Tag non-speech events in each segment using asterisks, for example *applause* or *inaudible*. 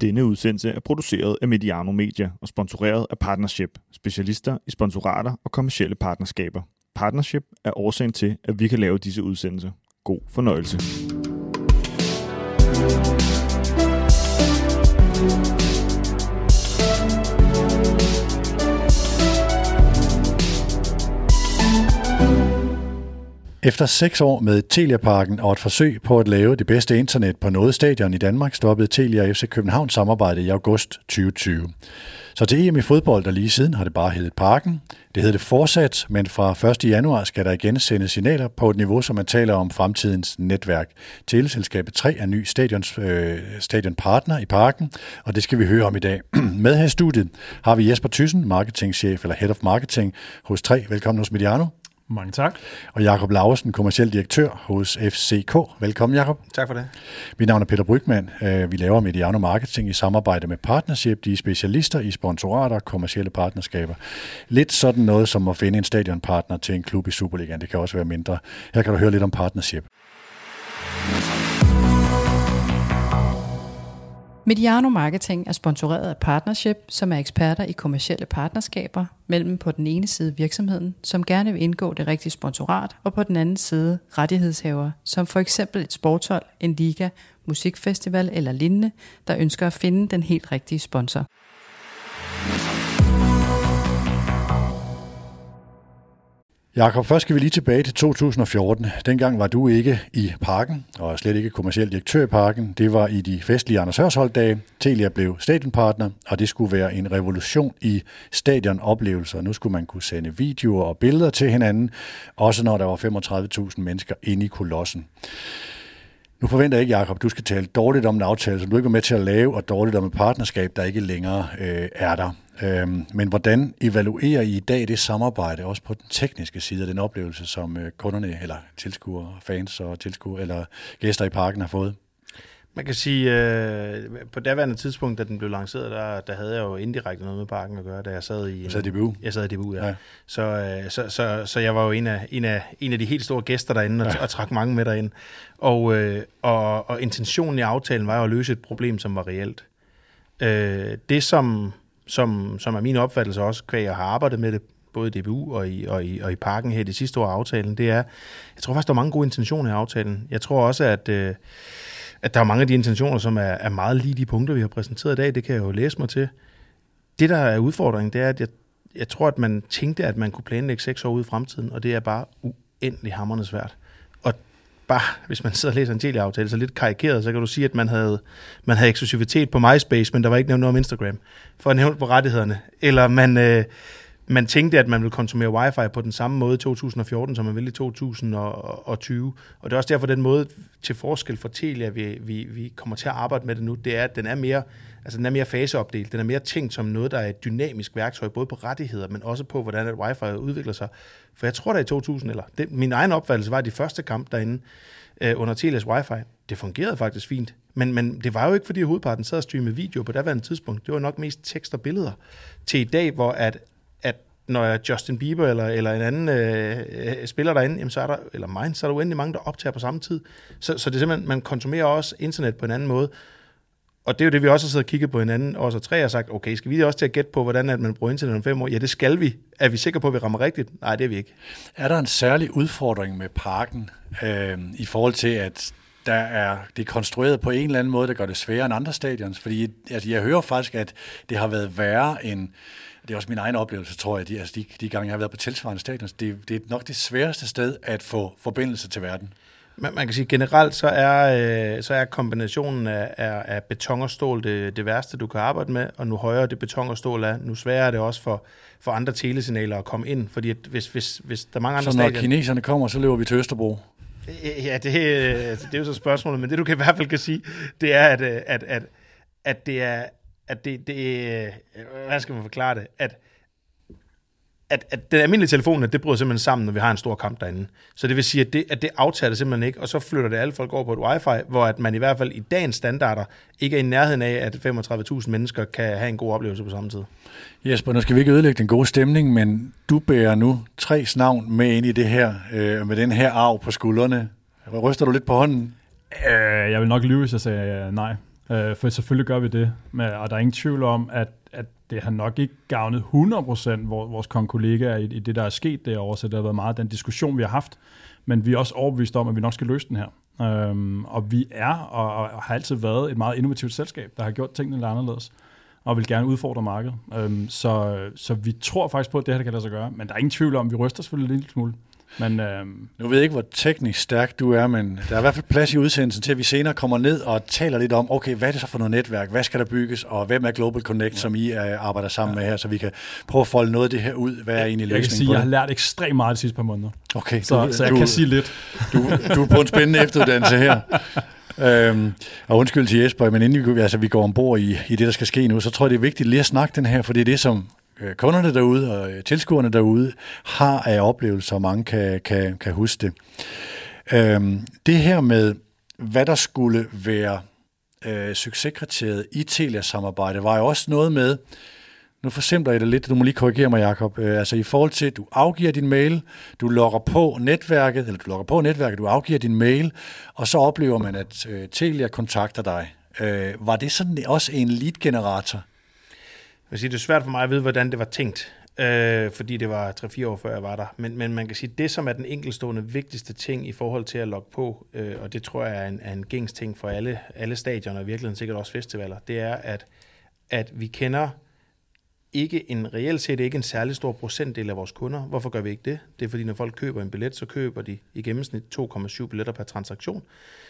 Denne udsendelse er produceret af Mediano Media og sponsoreret af Partnership, specialister i sponsorater og kommersielle partnerskaber. Partnership er årsagen til, at vi kan lave disse udsendelser. God fornøjelse. Efter seks år med Telia-parken og et forsøg på at lave det bedste internet på noget stadion i Danmark, stoppede Telia og FC København samarbejde i august 2020. Så til EM i fodbold, der lige siden har det bare heddet Parken. Det hedder det fortsat, men fra 1. januar skal der igen sende signaler på et niveau, som man taler om fremtidens netværk. Teleselskabet 3 er ny stadions, øh, stadionpartner i Parken, og det skal vi høre om i dag. *clears throat* Med her i studiet har vi Jesper Thyssen, marketingchef eller Head of Marketing hos 3. Velkommen hos Mediano. Mange tak. Og Jakob Lausen, kommersiel direktør hos FCK. Velkommen, Jakob. Tak for det. Mit navn er Peter Brygman. Vi laver Mediano Marketing i samarbejde med Partnership. De er specialister i sponsorater og kommersielle partnerskaber. Lidt sådan noget som at finde en stadionpartner til en klub i Superligaen. Det kan også være mindre. Her kan du høre lidt om Partnership. Mediano Marketing er sponsoreret af Partnership, som er eksperter i kommersielle partnerskaber mellem på den ene side virksomheden, som gerne vil indgå det rigtige sponsorat, og på den anden side rettighedshaver, som for eksempel et sporthold, en liga, musikfestival eller lignende, der ønsker at finde den helt rigtige sponsor. Jakob, først skal vi lige tilbage til 2014. Dengang var du ikke i parken, og slet ikke kommersiel direktør i parken. Det var i de festlige Anders Hørsholdt-dage. Telia blev stadionpartner, og det skulle være en revolution i stadionoplevelser. Nu skulle man kunne sende videoer og billeder til hinanden, også når der var 35.000 mennesker inde i kolossen. Nu forventer jeg ikke, Jacob, du skal tale dårligt om en aftale, som du ikke var med til at lave, og dårligt om et partnerskab, der ikke længere øh, er der. Øhm, men hvordan evaluerer I i dag det samarbejde, også på den tekniske side af den oplevelse, som øh, kunderne, eller tilskuere, fans og tilskuere, eller gæster i parken har fået? Man kan sige, øh, på daværende tidspunkt, da den blev lanceret, der, der havde jeg jo indirekte noget med parken at gøre, da jeg sad i... Du sad i DBU? Jeg sad i DBU, ja. ja. Så, øh, så, så, så jeg var jo en af, en af, en af de helt store gæster derinde, og, ja. og trak mange med derind. Og, øh, og, og intentionen i aftalen var jo at løse et problem, som var reelt. Øh, det, som som, som er min opfattelse også, kvæg jeg har arbejdet med det, både i DBU og i, og, i, og i parken her de sidste år af aftalen, det er, jeg tror faktisk, der er mange gode intentioner i aftalen. Jeg tror også, at, øh, at der er mange af de intentioner, som er, er meget lige de punkter, vi har præsenteret i dag. Det kan jeg jo læse mig til. Det, der er udfordringen, det er, at jeg, jeg tror, at man tænkte, at man kunne planlægge seks år ud i fremtiden, og det er bare uendelig hammerende svært Og bare, hvis man sidder og læser en aftale, så lidt karikeret, så kan du sige, at man havde, man havde eksklusivitet på MySpace, men der var ikke nævnt noget om Instagram, for at nævne på rettighederne. Eller man, øh, man tænkte, at man ville konsumere wifi på den samme måde i 2014, som man ville i 2020. Og det er også derfor, den måde til forskel for Telia, vi, vi, vi kommer til at arbejde med det nu, det er, at den er mere, altså den er mere faseopdelt. Den er mere tænkt som noget, der er et dynamisk værktøj, både på rettigheder, men også på, hvordan at wifi udvikler sig. For jeg tror, der i 2000, eller det, min egen opfattelse var, at de første kamp derinde øh, under Telias wifi, det fungerede faktisk fint. Men, men det var jo ikke, fordi hovedparten sad og streamede video på daværende tidspunkt. Det var nok mest tekst og billeder. Til i dag, hvor at når jeg Justin Bieber eller, eller en anden øh, øh, spiller derinde, jamen så er der, eller mine, så er der uendelig mange, der optager på samme tid. Så, så det er simpelthen, man konsumerer også internet på en anden måde. Og det er jo det, vi også har siddet og kigget på hinanden, og så tre har sagt, okay, skal vi også til at gætte på, hvordan at man bruger internet om fem år? Ja, det skal vi. Er vi sikre på, at vi rammer rigtigt? Nej, det er vi ikke. Er der en særlig udfordring med parken øh, i forhold til, at der er, det er konstrueret på en eller anden måde, der gør det sværere end andre stadions? Fordi altså, jeg hører faktisk, at det har været værre end det er også min egen oplevelse, tror jeg, de, altså de, de gange, jeg har været på tilsvarende stadion, det, det er nok det sværeste sted at få forbindelse til verden. Man, man kan sige, generelt så er, øh, så er kombinationen af, af, af beton og stål det, det værste, du kan arbejde med, og nu højere det beton og stål er, nu sværere er det også for, for andre telesignaler at komme ind, fordi at hvis, hvis, hvis der er mange andre Så når stadion, kineserne kommer, så løber vi til Østerbro? Ja, det, det er jo så spørgsmålet, men det du kan i hvert fald kan sige, det er, at, at, at, at det er at det, det hvad skal man forklare det, at, at, at den almindelige telefon, det bryder simpelthen sammen, når vi har en stor kamp derinde. Så det vil sige, at det, at det aftager det simpelthen ikke, og så flytter det alle folk over på et wifi, hvor at man i hvert fald i dagens standarder ikke er i nærheden af, at 35.000 mennesker kan have en god oplevelse på samme tid. Jesper, nu skal vi ikke ødelægge den gode stemning, men du bærer nu tre navn med ind i det her, øh, med den her arv på skuldrene. Ryster du lidt på hånden? Øh, jeg vil nok lyve, hvis jeg sagde øh, nej. Øh, for selvfølgelig gør vi det, men, og der er ingen tvivl om, at, at det har nok ikke gavnet 100% vores kollegaer i, i det, der er sket derovre, så det har været meget den diskussion, vi har haft, men vi er også overbevist om, at vi nok skal løse den her. Øhm, og vi er og, og har altid været et meget innovativt selskab, der har gjort tingene lidt anderledes og vil gerne udfordre markedet. Øhm, så, så vi tror faktisk på, at det her det kan lade sig gøre, men der er ingen tvivl om, at vi ryster selvfølgelig en lille smule. Men, øhm, nu ved jeg ikke, hvor teknisk stærk du er, men der er i hvert fald plads i udsendelsen til, at vi senere kommer ned og taler lidt om, okay, hvad er det så for noget netværk? Hvad skal der bygges? Og hvem er Global Connect, ja. som I uh, arbejder sammen ja. med her, så vi kan prøve at folde noget af det her ud? Hvad er egentlig løsningen Jeg kan sige, at jeg har lært ekstremt meget de sidste par måneder. Okay. Så, du, så jeg du, kan sige lidt. Du, du er på en spændende efteruddannelse her. øhm, og undskyld til Jesper, men inden vi, altså, vi går ombord i, i det, der skal ske nu, så tror jeg, det er vigtigt lige at snakke den her, for det er det, som øh, kunderne derude og øh, tilskuerne derude har af oplevelser, og mange kan, kan, kan huske det. Øhm, det her med, hvad der skulle være øh, succeskriteriet i Telia-samarbejde, var jo også noget med, nu forsimpler jeg det lidt, du må lige korrigere mig, Jacob. Øh, altså i forhold til, at du afgiver din mail, du logger på netværket, eller du logger på netværket, du afgiver din mail, og så oplever man, at øh, Telia kontakter dig. Øh, var det sådan også en lead-generator? Jeg vil sige, det er svært for mig at vide, hvordan det var tænkt, øh, fordi det var 3-4 år før jeg var der. Men, men man kan sige, det som er den enkelstående vigtigste ting i forhold til at logge på, øh, og det tror jeg er en, er en gængs ting for alle, alle stadioner, og i virkeligheden sikkert også festivaler, det er, at, at vi kender ikke en reelt set ikke en særlig stor procentdel af vores kunder. Hvorfor gør vi ikke det? Det er fordi, når folk køber en billet, så køber de i gennemsnit 2,7 billetter per transaktion.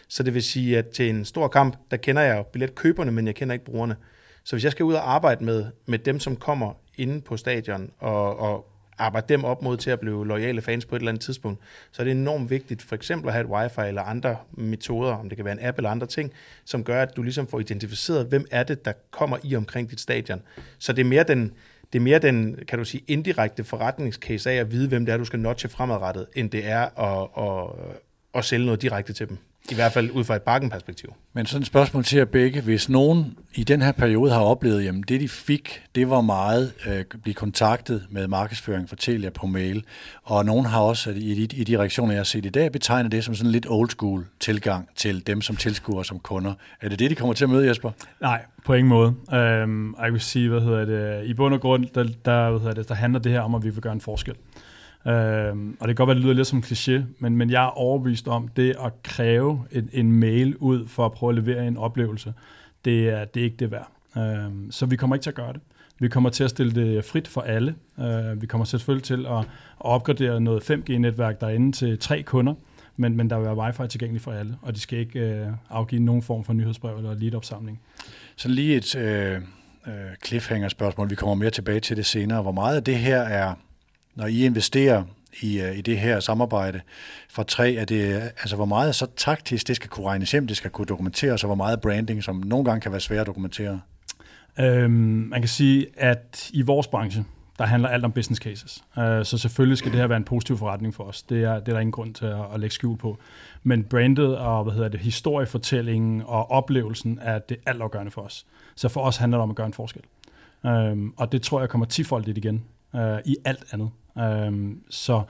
Så det vil sige, at til en stor kamp, der kender jeg billetkøberne, men jeg kender ikke brugerne. Så hvis jeg skal ud og arbejde med, med dem, som kommer inde på stadion, og, og arbejde dem op mod til at blive lojale fans på et eller andet tidspunkt, så er det enormt vigtigt for eksempel at have et wifi eller andre metoder, om det kan være en app eller andre ting, som gør, at du ligesom får identificeret, hvem er det, der kommer i omkring dit stadion. Så det er mere den, det er mere den, kan du sige, indirekte forretningscase af at vide, hvem det er, du skal notche fremadrettet, end det er at, at, at sælge noget direkte til dem. I hvert fald ud fra et bakkenperspektiv. Men sådan et spørgsmål til jer begge. Hvis nogen i den her periode har oplevet, at det de fik, det var meget øh, at blive kontaktet med markedsføring for Telia på mail, og nogen har også i de, i de reaktioner, jeg har set i dag, betegnet det som sådan lidt old school tilgang til dem som tilskuere som kunder. Er det det, de kommer til at møde, Jesper? Nej, på ingen måde. Um, jeg vil sige, hvad hedder det, i bund og grund, der, der, hvad hedder det, der handler det her om, at vi vil gøre en forskel. Øhm, og det kan godt være, det lyder lidt som en kliché, men, men jeg er overbevist om, det at kræve en, en mail ud for at prøve at levere en oplevelse, det er, det er ikke det værd. Øhm, så vi kommer ikke til at gøre det. Vi kommer til at stille det frit for alle. Øh, vi kommer selvfølgelig til at, at opgradere noget 5G-netværk derinde til tre kunder, men, men der vil være wifi tilgængelig for alle, og de skal ikke øh, afgive nogen form for nyhedsbrev eller lead-opsamling. Så lige et øh, øh cliffhanger-spørgsmål. Vi kommer mere tilbage til det senere. Hvor meget af det her er når I investerer i, øh, i det her samarbejde fra tre, er det, altså hvor meget så taktisk, det skal kunne regnes hjem, det skal kunne dokumenteres, og hvor meget branding, som nogle gange kan være svært at dokumentere? Øhm, man kan sige, at i vores branche, der handler alt om business cases. Uh, så selvfølgelig skal det her være en positiv forretning for os. Det er, det er der ingen grund til at, at lægge skjul på. Men brandet og hvad hedder det, historiefortællingen og oplevelsen er det altafgørende for os. Så for os handler det om at gøre en forskel. Um, og det tror jeg kommer tifoldigt igen uh, i alt andet. Øhm, så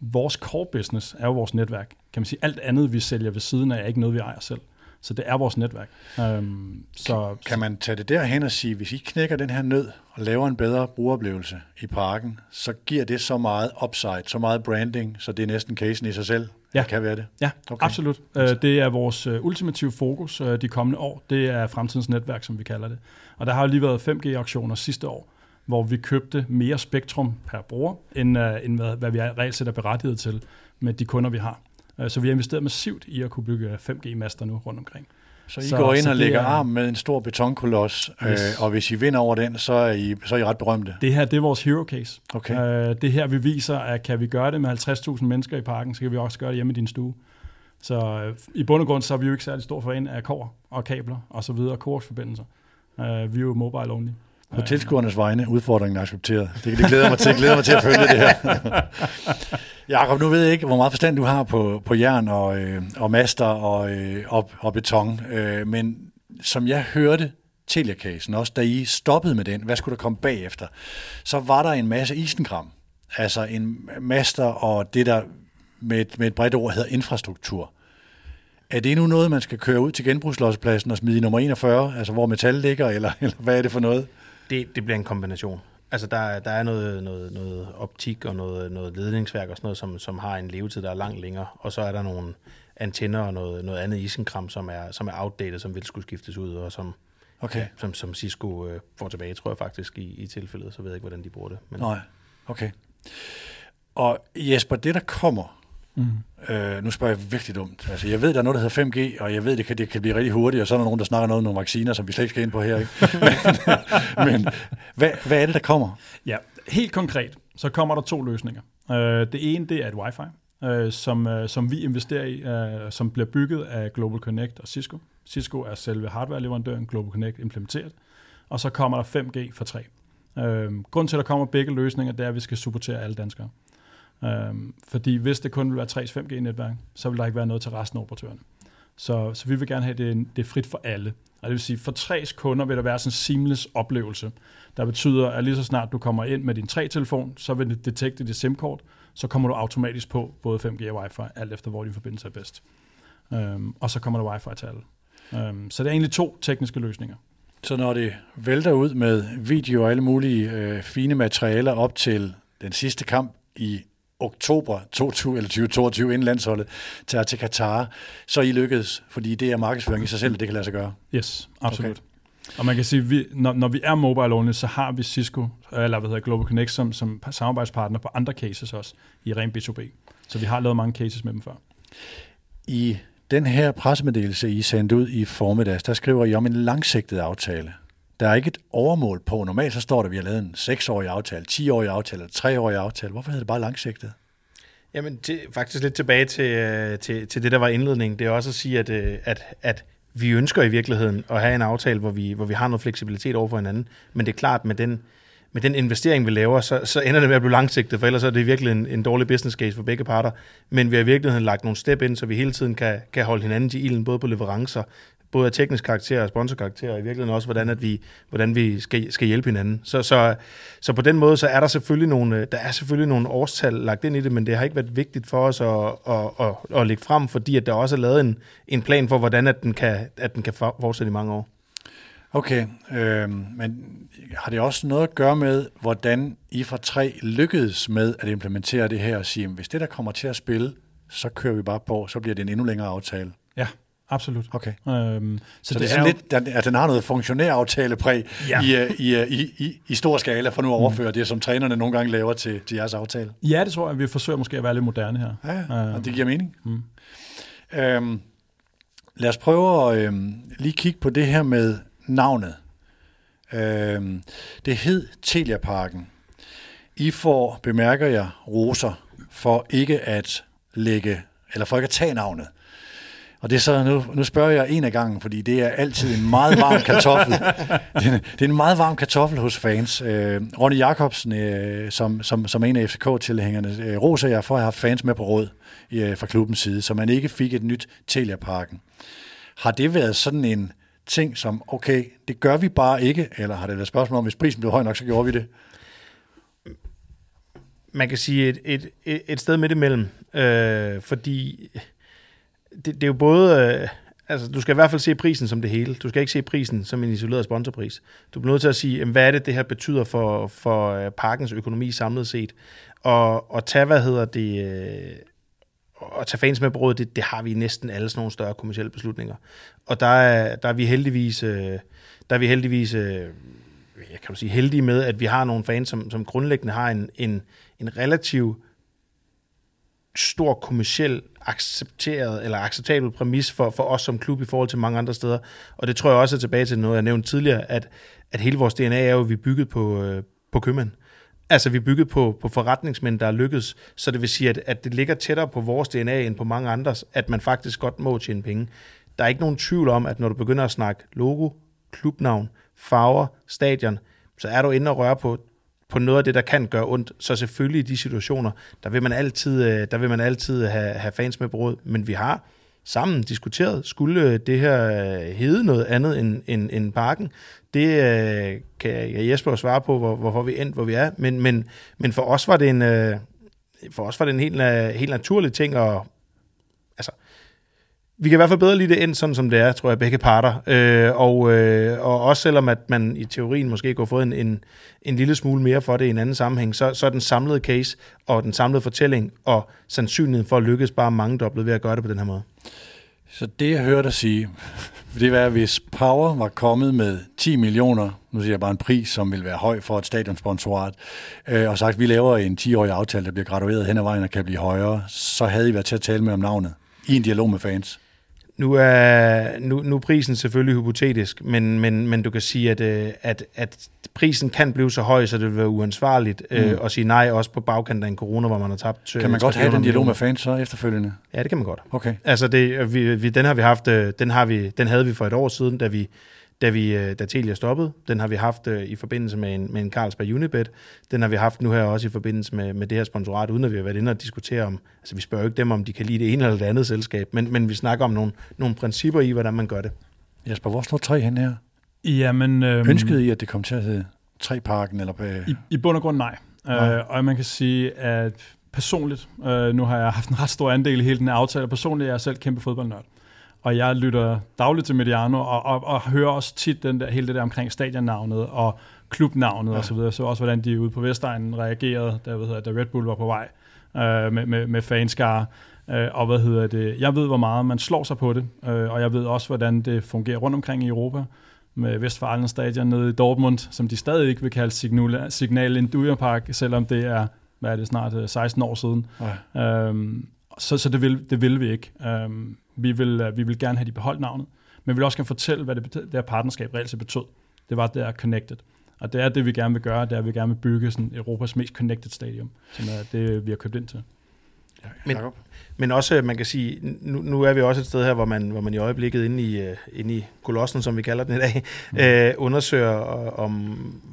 vores core business er jo vores netværk. Kan man sige, alt andet, vi sælger ved siden af, er ikke noget, vi ejer selv. Så det er vores netværk. Øhm, så, kan man tage det derhen og sige, hvis I knækker den her nød og laver en bedre brugeroplevelse i parken, så giver det så meget upside, så meget branding, så det er næsten casen i sig selv? Ja, det kan være det. Ja, okay. absolut. Øh, det er vores øh, ultimative fokus øh, de kommende år. Det er fremtidens netværk, som vi kalder det. Og der har jo lige været 5G-auktioner sidste år, hvor vi købte mere spektrum per bruger, end, uh, end hvad, hvad vi reelt set er berettiget til med de kunder, vi har. Uh, så vi har investeret massivt i at kunne bygge 5G-master nu rundt omkring. Så I så, går ind så og lægger er, arm med en stor betonkoloss, øh, yes. øh, og hvis I vinder over den, så er, I, så er I ret berømte. Det her, det er vores hero case. Okay. Uh, det her, vi viser, at kan vi gøre det med 50.000 mennesker i parken, så kan vi også gøre det hjemme i din stue. Så uh, i bund og grund, så er vi jo ikke særlig stor for af kår og kabler og så videre, forbindelser. Uh, vi er jo mobile only. På tilskuernes vegne, udfordringen er accepteret. Det, det glæder mig til, glæder mig til at følge det her. *laughs* Jakob, nu ved jeg ikke, hvor meget forstand du har på, på jern og, øh, og master og, øh, og, og beton, øh, men som jeg hørte Telia-casen, også da I stoppede med den, hvad skulle der komme bagefter, så var der en masse isenkram. Altså en master og det der med et, med et bredt ord hedder infrastruktur. Er det nu noget, man skal køre ud til genbrugslodspladsen og smide i nummer 41, altså hvor metal ligger, eller, eller hvad er det for noget? Det, det bliver en kombination. Altså der, der er noget, noget, noget optik og noget, noget ledningsværk og sådan noget, som, som har en levetid, der er langt længere. Og så er der nogle antenner og noget, noget andet isenkram, som er, som er outdated, som vil skulle skiftes ud, og som, Okay. ja, som, som Cisco øh, får tilbage, tror jeg faktisk, i, i tilfældet. Så ved jeg ikke, hvordan de bruger det. Men, Nej, okay. Og Jesper, det der kommer, Mm. øh, nu spørger jeg virkelig dumt. Altså, jeg ved, der er noget, der hedder 5G, og jeg ved, det kan, det kan blive rigtig hurtigt, og så er der nogen, der snakker noget om nogle vacciner, som vi slet ikke skal ind på her. Ikke? *laughs* men *laughs* men hvad, hvad er det, der kommer? Ja, helt konkret, så kommer der to løsninger. Øh, det ene, det er et wifi, øh, som, øh, som vi investerer i, øh, som bliver bygget af Global Connect og Cisco. Cisco er selve hardware-leverandøren, Global Connect implementeret, og så kommer der 5G for 3. Øh, grunden til, at der kommer begge løsninger, det er, at vi skal supportere alle danskere. Øh, fordi hvis det kun vil være 3's 5G-netværk, så vil der ikke være noget til resten af operatørerne. Så, så vi vil gerne have, det, det er frit for alle. Og det vil sige, for 3's kunder vil der være sådan en seamless oplevelse, der betyder, at lige så snart du kommer ind med din 3-telefon, så vil det detekte dit SIM-kort, så kommer du automatisk på både 5G og Wi-Fi, alt efter hvor din forbindelse er bedst. Øhm, og så kommer der Wi-Fi til alle. Øhm, så det er egentlig to tekniske løsninger. Så når det vælter ud med video og alle mulige øh, fine materialer op til den sidste kamp i oktober 20, eller 2022, inden landsholdet tager til Katar, så I lykkedes, fordi det er markedsføring i sig selv, det kan lade sig gøre. Yes, absolut. Okay. Og man kan sige, vi, når, når vi er mobile only, så har vi Cisco, eller hvad hedder Global Connect, som, som samarbejdspartner på andre cases også, i ren B2B. Så vi har lavet mange cases med dem før. I den her pressemeddelelse, I sendte ud i formiddags, der skriver I om en langsigtet aftale. Der er ikke et overmål på. Normalt så står der, at vi har lavet en 6-årig aftale, 10-årig aftale, eller 3-årig aftale. Hvorfor hedder det bare langsigtet? Jamen, til, faktisk lidt tilbage til, øh, til, til det, der var indledningen. Det er også at sige, at, øh, at, at vi ønsker i virkeligheden at have en aftale, hvor vi, hvor vi har noget fleksibilitet over for hinanden. Men det er klart, med den, med den investering, vi laver, så, så ender det med at blive langsigtet, for ellers er det virkelig en, en dårlig business case for begge parter. Men vi har i virkeligheden lagt nogle step ind, så vi hele tiden kan, kan holde hinanden til ilden, både på leverancer, både af teknisk karakter og sponsorkarakter, og i virkeligheden også, hvordan, at vi, hvordan vi skal, skal hjælpe hinanden. Så, så, så på den måde, så er der selvfølgelig nogle, øh, der er selvfølgelig nogle årstal lagt ind i det, men det har ikke været vigtigt for os at, at, at, at lægge frem, fordi at der også er lavet en, en plan for, hvordan at den, kan, at den kan fortsætte i mange år. Okay, øh, men har det også noget at gøre med, hvordan I fra 3 lykkedes med at implementere det her og sige, at hvis det der kommer til at spille, så kører vi bare på, så bliver det en endnu længere aftale? Absolut. Okay. Øhm, Så, så det, det er sådan lidt, den, at den har noget funktionæraftale Ja. i, øh, i, øh, i, i, i stor skala, for nu at overføre mm. det, som trænerne nogle gange laver til, til jeres aftale. Ja, det tror jeg, vi forsøger måske at være lidt moderne her. Ja. Øhm, og det giver mening. Mm. Øhm, lad os prøve at øhm, lige kigge på det her med navnet. Øhm, det hed Telia-parken. I får, bemærker jeg, roser for ikke at lægge, eller for ikke at tage navnet. Og det er så, nu, nu spørger jeg en af gangen, fordi det er altid en meget varm kartoffel. *laughs* det, er, det er en meget varm kartoffel hos fans. Øh, Ronny Jacobsen, øh, som, som, som en af FCK-tilhængerne, øh, roser jeg for at have haft fans med på råd øh, fra klubbens side, så man ikke fik et nyt Telia-parken. Har det været sådan en ting, som, okay, det gør vi bare ikke, eller har det været spørgsmål om, hvis prisen blev høj nok, så gjorde vi det? man kan sige et, et, et, et sted midt imellem, øh, fordi det, det er jo både, øh, altså du skal i hvert fald se prisen som det hele, du skal ikke se prisen som en isoleret sponsorpris. Du bliver nødt til at sige, hvad er det, det her betyder for, for øh, parkens økonomi samlet set, og, og tage, hvad hedder det, øh, og tage fans med på råd, det, det har vi i næsten alle sådan nogle større kommersielle beslutninger. Og der er, der er vi heldigvis, øh, der er vi heldigvis jeg kan du sige, heldige med, at vi har nogle fans, som, som grundlæggende har en, en, en relativ stor kommersiel accepteret eller acceptabel præmis for, for os som klub i forhold til mange andre steder. Og det tror jeg også er tilbage til noget, jeg nævnte tidligere, at, at hele vores DNA er jo, at vi er bygget på, øh, på købmænd. Altså, vi er bygget på, på forretningsmænd, der er lykkedes, så det vil sige, at, at det ligger tættere på vores DNA end på mange andres, at man faktisk godt må tjene penge. Der er ikke nogen tvivl om, at når du begynder at snakke logo, klubnavn, farver, stadion, så er du inde og røre på, på noget af det, der kan gøre ondt. Så selvfølgelig i de situationer, der vil man altid, øh, der vil man altid have, have fans med på råd. Men vi har sammen diskuteret, skulle øh, det her øh, hedde noget andet end, end, end parken. Det øh, kan jeg Jesper svare på, hvor, hvorfor vi endte, hvor vi er. Men, men, men for os var det en, øh, for os var det en helt, helt naturlig ting at, altså, vi kan i hvert fald bedre lide det end sådan, som det er, tror jeg, begge parter. Øh, og, øh, og også selvom at man i teorien måske kunne have fået en, en, en lille smule mere for det i en anden sammenhæng, så, så er den samlede case og den samlede fortælling og sandsynligheden for at lykkes bare mange dobbelt ved at gøre det på den her måde. Så det, jeg hørte dig sige, det var, hvis Power var kommet med 10 millioner, nu siger jeg bare en pris, som vil være høj for et stadionsponsorat, øh, og sagt, at vi laver en 10-årig aftale, der bliver gradueret hen ad vejen og kan blive højere, så havde I været til at tale med om navnet i en dialog med fans. Nu er, nu, nu er prisen selvfølgelig hypotetisk, men, men, men du kan sige, at, øh, at, at prisen kan blive så høj, så det vil være uansvarligt mm. øh, at sige nej, også på bagkanten af en corona, hvor man har tabt Kan man godt have den dialog med fans så efterfølgende? Ja, det kan man godt. Okay. Altså, det, vi, vi, den har vi haft, øh, den, har vi, den havde vi for et år siden, da vi da, vi, øh, da Telia stoppede. Den har vi haft uh, i forbindelse med en, med en Carlsberg Unibet. Den har vi haft nu her også i forbindelse med, med det her sponsorat, uden at vi har været inde og diskutere om, altså vi spørger jo ikke dem, om de kan lide det ene eller det andet selskab, men, men vi snakker om nogle, nogle principper i, hvordan man gør det. Jesper, hvor står tre hen her? Jamen, øhm, Ønskede I, at det kom til at hedde tre parken? Eller, øh... I, I bund og grund nej. nej. Uh, og man kan sige, at personligt, uh, nu har jeg haft en ret stor andel i hele den her aftale, personligt er jeg selv kæmpe fodboldnørd og jeg lytter dagligt til Mediano, og, og, og hører også tit den der, hele det der omkring stadionnavnet og klubnavnet ja. og så videre. Så også, hvordan de ude på Vestegnen reagerede, da, hvad hedder, da Red Bull var på vej øh, med, med, med fanskare. Øh, og hvad hedder det? Jeg ved, hvor meget man slår sig på det, øh, og jeg ved også, hvordan det fungerer rundt omkring i Europa med Vestfalen Stadion nede i Dortmund, som de stadig ikke vil kalde Signal, Signal Indua Park, selvom det er, hvad er det, snart 16 øh, år siden. Ja. Øhm, så så det, vil, det vil vi ikke. Øhm, vi vil, øh, vi vil gerne have de beholdt navnet, men vi vil også gerne fortælle, hvad det, det her partnerskab reelt set betød. Det var, det er connected. Og det er det, vi gerne vil gøre, det er, at vi gerne vil bygge sådan Europas mest connected stadium, som er det, vi har købt ind til. Men, men også, man kan sige, nu, nu er vi også et sted her, hvor man, hvor man i øjeblikket inde i, uh, inde i kolossen, som vi kalder den i dag, mm. uh, undersøger om,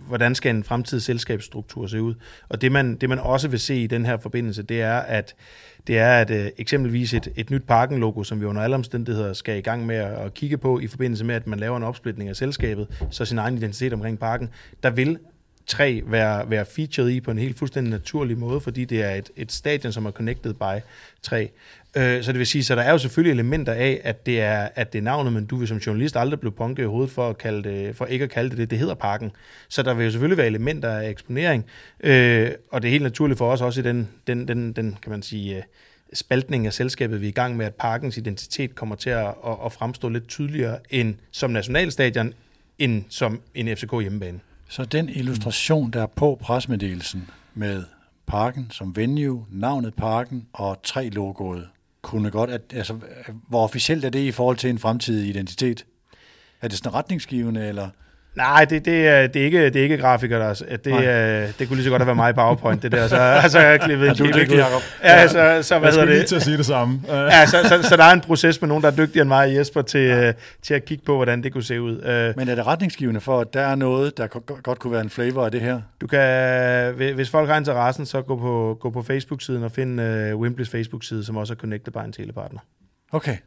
hvordan skal en fremtidig selskabsstruktur se ud. Og det man, det man også vil se i den her forbindelse, det er, at det er, at uh, eksempelvis et, et nyt parken-logo, som vi under alle omstændigheder skal i gang med at, at kigge på i forbindelse med, at man laver en opsplitning af selskabet, så sin egen identitet omkring parken, der vil træ være, være featured i på en helt fuldstændig naturlig måde, fordi det er et, et stadion, som er connected by træ. Øh, så det vil sige, så der er jo selvfølgelig elementer af, at det er, at det er navnet, men du vil som journalist aldrig blive punket i hovedet for, at kalde det, for ikke at kalde det det. Det hedder parken. Så der vil jo selvfølgelig være elementer af eksponering, øh, og det er helt naturligt for os også i den, den, den, den kan man sige, øh, spaltning af selskabet, vi er i gang med, at parkens identitet kommer til at, at, at fremstå lidt tydeligere end som nationalstadion, end som en FCK hjemmebane. Så den illustration, der er på presmeddelelsen med parken som venue, navnet parken og tre logoet, kunne godt, at, altså, hvor officielt er det i forhold til en fremtidig identitet? Er det sådan retningsgivende, eller? Nej, det, det, er, det, er ikke, det er ikke grafikere, der, det, det, det kunne lige så godt have været mig i PowerPoint, det der. Så, *laughs* altså, jeg klippet ja, du er dygtig, Jacob. Ja, så, så, hvad jeg det? lige til at sige det samme. *laughs* ja, så, så, så, der er en proces med nogen, der er dygtigere end mig Jesper til, ja. uh, til at kigge på, hvordan det kunne se ud. Uh, Men er det retningsgivende for, at der er noget, der godt kunne være en flavor af det her? Du kan, hvis folk har interessen, så gå på, gå på Facebook-siden og finde uh, Wimbleys Facebook-side, som også er connected by en telepartner. Okay,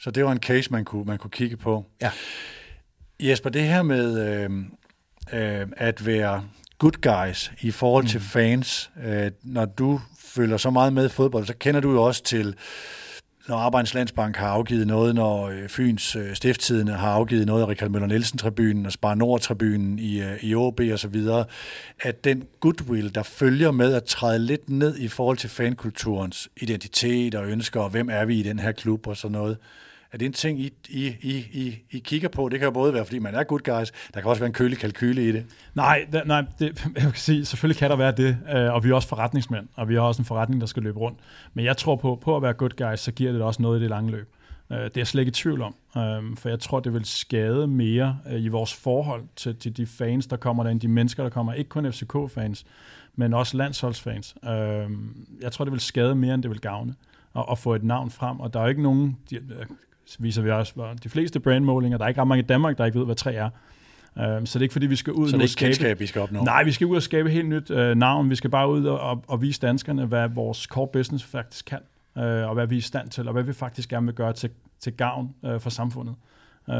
så det var en case, man kunne, man kunne kigge på. Ja. Jesper, det her med øh, øh, at være good guys i forhold mm. til fans, øh, når du følger så meget med fodbold, så kender du jo også til, når Arbejdernes Landsbank har afgivet noget, når øh, Fyns øh, Stifttidene har afgivet noget af Richard Møller Nielsen-tribunen og Spar Nord-tribunen i, øh, i OB og så videre, at den goodwill, der følger med at træde lidt ned i forhold til fankulturens identitet og ønsker, og hvem er vi i den her klub og sådan noget, er det en ting, I, I, I, I kigger på? Det kan jo både være, fordi man er good guys, der kan også være en kølig kalkyle i det. Nej, det, nej det, *laughs* jeg kan sige, selvfølgelig kan der være det, øh, og vi er også forretningsmænd, og vi har også en forretning, der skal løbe rundt. Men jeg tror på, på at være good guys, så giver det også noget i det lange løb. Øh, det er jeg slet ikke i tvivl om, øhm, for jeg tror, det vil skade mere øh, i vores forhold til, til de fans, der kommer derind, de mennesker, der kommer, ikke kun FCK-fans, men også landsholdsfans. Øhm, jeg tror, det vil skade mere, end det vil gavne at, få et navn frem, og der er ikke nogen, viser vi også, de fleste brandmålinger, der er ikke ret mange i Danmark, der ikke ved, hvad træ er. Uh, så det er ikke fordi, vi skal ud så det er ikke skabe, kendskab, vi skal opnå? Nej, vi skal ud og skabe et helt nyt uh, navn. Vi skal bare ud og, og, og vise danskerne, hvad vores core business faktisk kan, uh, og hvad vi er i stand til, og hvad vi faktisk gerne vil gøre til, til gavn uh, for samfundet. Uh,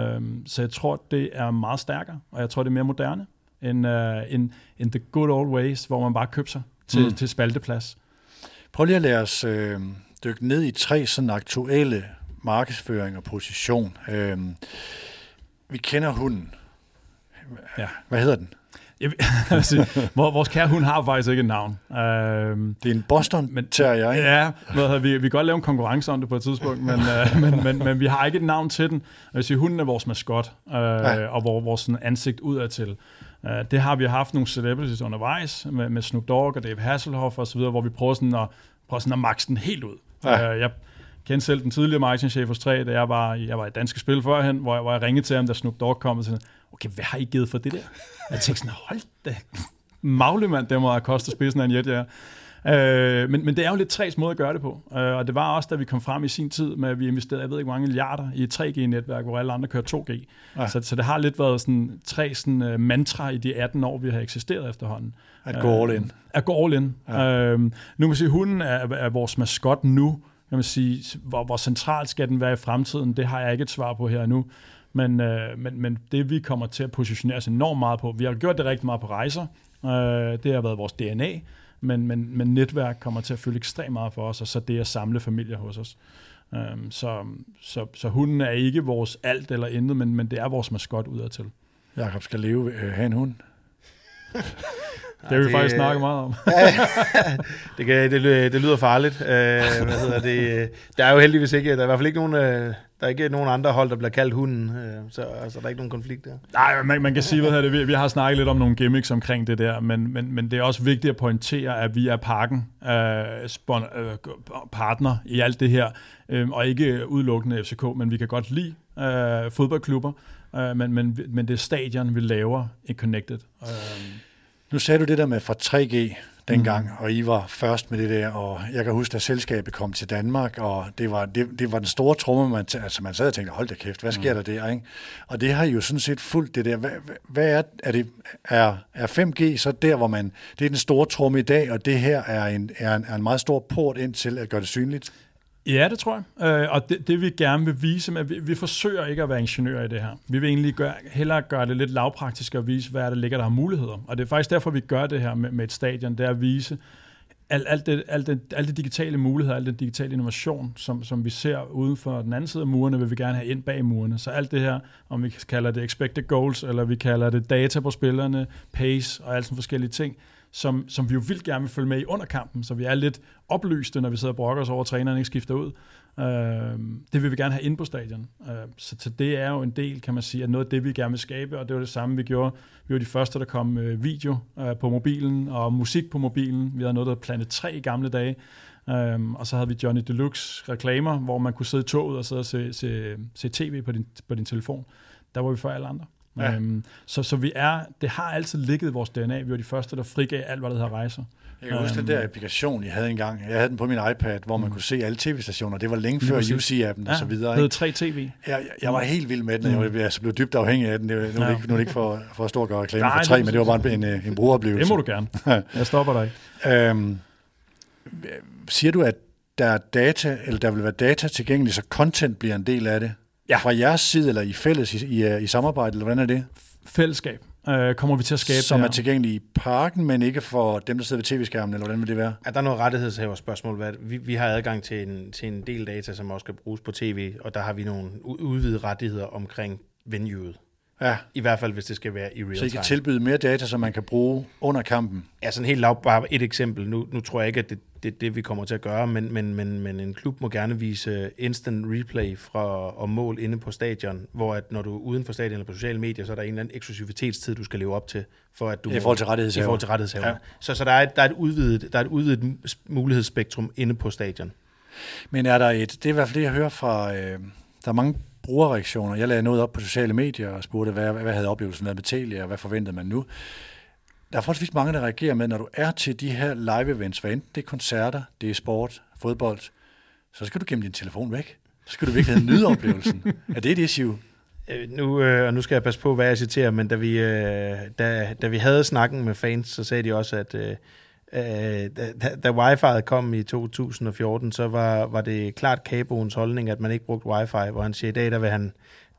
så jeg tror, det er meget stærkere, og jeg tror, det er mere moderne end, uh, end, end the good old ways, hvor man bare køber sig til, mm. til spalteplads. Prøv lige at lade os øh, dykke ned i tre sådan aktuelle markedsføring og position. Øhm, vi kender hunden. Ja. Hvad hedder den? *laughs* Sige, vores kære hund har faktisk ikke et navn. Øhm, Det er en Boston Men- Terrier, ikke? Ja, hvad hedder vi, vi kan godt lave en konkurrence om det på et tidspunkt, men, øh, *laughs* men, men, men vi har ikke et navn til den. Jeg sige, hunden er vores maskot, øh, Ja. og vores, vores sådan, ansigt udadtil. Uh, det har vi haft nogle celebrities undervejs, med, med Snoop Dogg og Dave Hasselhoff osv., hvor vi prøver sådan at, prøver sådan at maxe den helt ud. Ja. Uh, jeg kendte selv den tidligere marketingchef hos 3, da jeg var, jeg var i Danske Spil førhen, hvor jeg, hvor jeg ringede til ham, da Snoop Dogg kom, og sagde, okay, hvad har I givet for det der? Jeg tænkte sådan, hold da, maglemand, det må have kostet spidsen af en jet, ja. Øh, men, men det er jo lidt træs måde at gøre det på. Øh, og det var også, da vi kom frem i sin tid med, at vi investerede, jeg ved ikke hvor mange milliarder i et 3G-netværk, hvor alle andre kører 2G. Ja. Ja. Så, så det har lidt været sådan tre sådan, uh, mantra i de 18 år, vi har eksisteret efterhånden. At gå all in. At gå all in. Ja. Øhm, nu kan man sige, at hunden er, er vores maskot nu. Kan man sige, hvor, hvor centralt skal den være i fremtiden, det har jeg ikke et svar på her nu. Men, øh, men, men det vi kommer til at positionere os enormt meget på, vi har gjort det rigtig meget på rejser, øh, det har været vores DNA, men, men, men netværk kommer til at fylde ekstremt meget for os, og så det at samle familier hos os. Øhm, så, så, så hunden er ikke vores alt eller intet, men, men det er vores maskot udadtil. Jakob skal leve, øh, have en hund. *laughs* Det har vi det- faktisk snakket meget om. *laughs* Det, kan, det, det lyder farligt. Øh, hvad hedder det? Der er jo heldigvis ikke, der er i hvert fald ikke nogen, øh, der er ikke nogen andre hold, der bliver kaldt hunden, øh, så altså, der er ikke nogen konflikt der. Nej, man, man kan sige, hvad det, vi, vi har snakket lidt om nogle gimmicks omkring det der, men, men, men det er også vigtigt at pointere, at vi er parken øh, spon, øh, partner i alt det her, øh, og ikke udelukkende FCK, men vi kan godt lide øh, fodboldklubber, øh, men, men, men det er stadion, vi laver i Connected. Øh, Nu sagde du det der med fra 3G dengang, mm. og I var først med det der, og jeg kan huske, da selskabet kom til Danmark, og det var, det, det var den store tromme, man, altså man sad og tænkte, hold da kæft, hvad sker mm. der der, ikke? Og det har I jo sådan set fuldt det der. Hvad- hvad er, er det, er, er 5G så der, hvor man, det er den store tromme i dag, og det her er en, er en, er en meget stor port ind til at gøre det synligt? Ja, det tror jeg. Øh, og det, det vi gerne vil vise, med, vi, vi forsøger ikke at være ingeniører i det her. Vi vil egentlig gøre, hellere gøre det lidt lavpraktisk og vise, hvad er der ligger der har muligheder. Og det er faktisk derfor, vi gør det her med, med et stadion, det er at vise alt, alt, det, alt, det, alt det digitale muligheder, alt den digitale innovation, som, som vi ser uden for den anden side af murene, vil vi gerne have ind bag murene. Så alt det her, om vi kalder det expected goals, eller vi kalder det data på spillerne, pace og alt sådan forskellige ting, som, som vi jo vildt gerne vil følge med i under kampen, så vi er lidt oplyste, når vi sidder og brokker os over, at træneren ikke skifter ud. Øh, det vil vi gerne have ind på stadion. Øh, så, så det er jo en del, kan man sige, af noget af det, vi gerne vil skabe, og det var det samme, vi gjorde. Vi var de første, der kom med video øh, på mobilen, og musik på mobilen. Vi havde noget, der hed Planet 3 i gamle dage. Øhm, og så havde vi Johnny Deluxe reklamer, hvor man kunne sidde i toget og sidde og se, se, se tv på din, på din telefon. Der var vi før alle andre. Ja. Ja. Um, så, så vi er, det har altid ligget i vores DNA. Vi var de første, der frigav alt, hvad der hedder rejser. Jeg kan huske den der applikation, I havde engang. Jeg havde den på min iPad, hvor man kunne se alle tv-stationer. Det var længe før. UC-appen og så videre. Det hed 3TV. Jeg, jeg, jeg var helt vild med den, og jeg blev, altså, blev dybt afhængig af den. Det, nu, er det Ja. ikke, nu er det ikke for, for at stå og gøre reklame Nej, for det tre, er men det var bare en, en, en brugeroplevelse. Det må du gerne. *laughs* Jeg stopper dig ikke. Øhm, siger du, at der er data, eller der vil være data tilgængelig, så content bliver en del af det? Ja. Fra jeres side, eller i fælles, i, i, i samarbejde, eller hvordan er det? Fællesskab øh, kommer vi til at skabe Som det er tilgængelig i parken, men ikke for dem, der sidder ved tv-skærmen, eller hvordan vil det være? Ja, der er noget rettighedshaver spørgsmål. Hvad, vi, vi har adgang til en, til en del data, som også skal bruges på tv, og der har vi nogle udvidede rettigheder omkring venueet. Ja, I hvert fald, hvis det skal være i real så I time. kan tilbyde mere data, som man kan bruge under kampen. Ja, sådan helt lav, bare et eksempel. Nu, nu tror jeg ikke, at det det, er det, vi kommer til at gøre, men, men, men, men en klub må gerne vise instant replay fra og mål inde på stadion, hvor at når du er uden for stadion eller på sociale medier, så er der en eller anden eksklusivitetstid, du skal leve op til, for at du I forhold til I rettighedshaver. forhold til rettighedshaver. Ja. Ja. Så, så der, er et, der, er et udvidet, der er et udvidet mulighedsspektrum inde på stadion. Men er der et, det er i hvert fald det, jeg hører fra, øh, der er mange brugerreaktioner. Jeg lagde noget op på sociale medier og spurgte, hvad, hvad havde oplevelsen været med Telia, og hvad forventede man nu? Der er forholdsvis mange, der reagerer med, når du er til de her live events, hvad enten det er koncerter, det er sport, fodbold, så skal du gemme din telefon væk. Så skal du virkelig nyde oplevelsen. Er det et issue? Øh, nu, øh, og nu skal jeg passe på, hvad jeg citerer, men da vi, øh, da, da vi havde snakken med fans, så sagde de også, at øh, øh, da, da wifi'et kom i 2014, så var, var det klart Kaboens holdning, at man ikke brugte wifi, hvor han siger, i dag der vil han,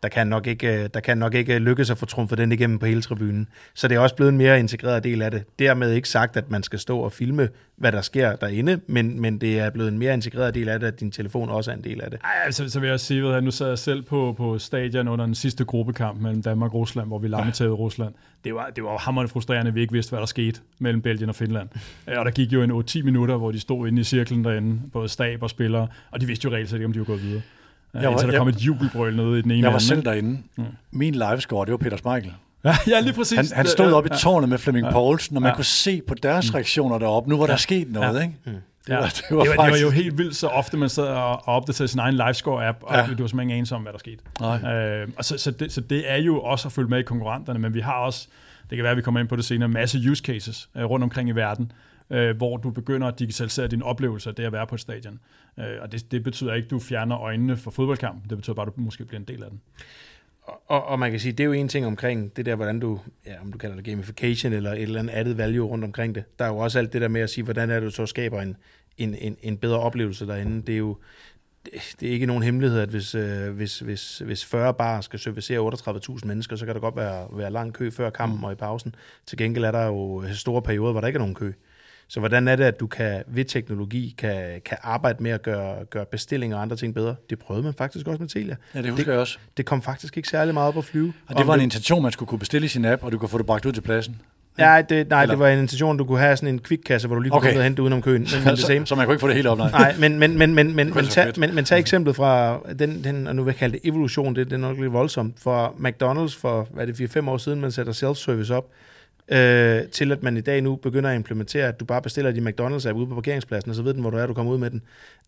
der kan nok ikke, øh, der kan nok ikke lykkes at få trumfet den igennem på hele tribunen. Så det er også blevet en mere integreret del af det. Dermed ikke sagt, at man skal stå og filme, hvad der sker derinde, men, men det er blevet en mere integreret del af det, at din telefon også er en del af det. Ej, altså, så vil jeg sige, at nu sad jeg selv på, på stadion under den sidste gruppekamp mellem Danmark og Rusland, hvor vi lammetævede Rusland. Det var, det var hammerende frustrerende, at vi ikke vidste, hvad der skete mellem Belgien og Finland. Øh, og der gik jo en 8-10 minutter, hvor de stod inde i cirklen derinde, både stab og spillere, og de vidste jo reelt set ikke, om de var gået videre. Jeg var, indtil der kom et jubelbrøl nede i den ene Jeg var selv derinde. Min livescore, det var Peter Smeichel. Ja, *laughs* ja, lige præcis. Han, han stod Ja, oppe i ja. tårnet med Flemming Poulsen, og man Ja. kunne se på deres reaktioner deroppe. Nu var der sket noget, ikke? Ja. Det var, det var, det, var, det var jo faktisk- helt vildt, så ofte man sad og, og opdaterede sin egen livescore-app, og Ja. ja. du var simpelthen ikke ensom om, hvad der skete. Nej. Øh, og så, så, det, så det er jo også at følge med i konkurrenterne, men vi har også, det kan være, at vi kommer ind på det senere, masse use cases øh, rundt omkring i verden, øh, hvor du begynder at digitalisere din oplevelse af det at være på et stadion. Øh, og det, det betyder ikke, at du fjerner øjnene fra fodboldkampen, det betyder bare, at du måske bliver en del af den. Og, og man kan sige, det er jo en ting omkring det der, hvordan du, ja, om du kalder det gamification eller et eller andet added value rundt omkring det. Der er jo også alt det der med at sige, hvordan er det, du så skaber en, en, en, en bedre oplevelse derinde. Det er jo det, er ikke nogen hemmelighed, at hvis, øh, hvis, hvis, hvis 40 bar skal servicere 38.000 mennesker, så kan der godt være, være lang kø før kampen og i pausen. Til gengæld er der jo store perioder, hvor der ikke er nogen kø. Så hvordan er det, at du kan ved teknologi kan, kan arbejde med at gøre, gøre bestillinger og andre ting bedre? Det prøvede man faktisk også med Telia. Ja, det husker jeg også. Det kom faktisk ikke særlig meget op at flyve. Og det var en intention, man skulle kunne bestille i sin app, og du kunne få det bragt ud til pladsen. Nej, det, nej Eller- det var en intention, du kunne have sådan en kvikkasse, hvor du lige kunne Okay. og hente udenom køen. Men, *laughs* men det så, same. så man kunne ikke få det helt op, nej. Nej, men, men, men, men, men, men, så tag, men, men tag eksemplet fra den, den, og nu vil jeg kalde det evolution, det, det er nok lidt voldsomt, for McDonald's for, hvad er det, 4-5 år siden, man sætter self-service op, øh, til at man i dag nu begynder at implementere, at du bare bestiller din McDonald's-app ude på parkeringspladsen, og så ved den, hvor du er, du kommer ud med den.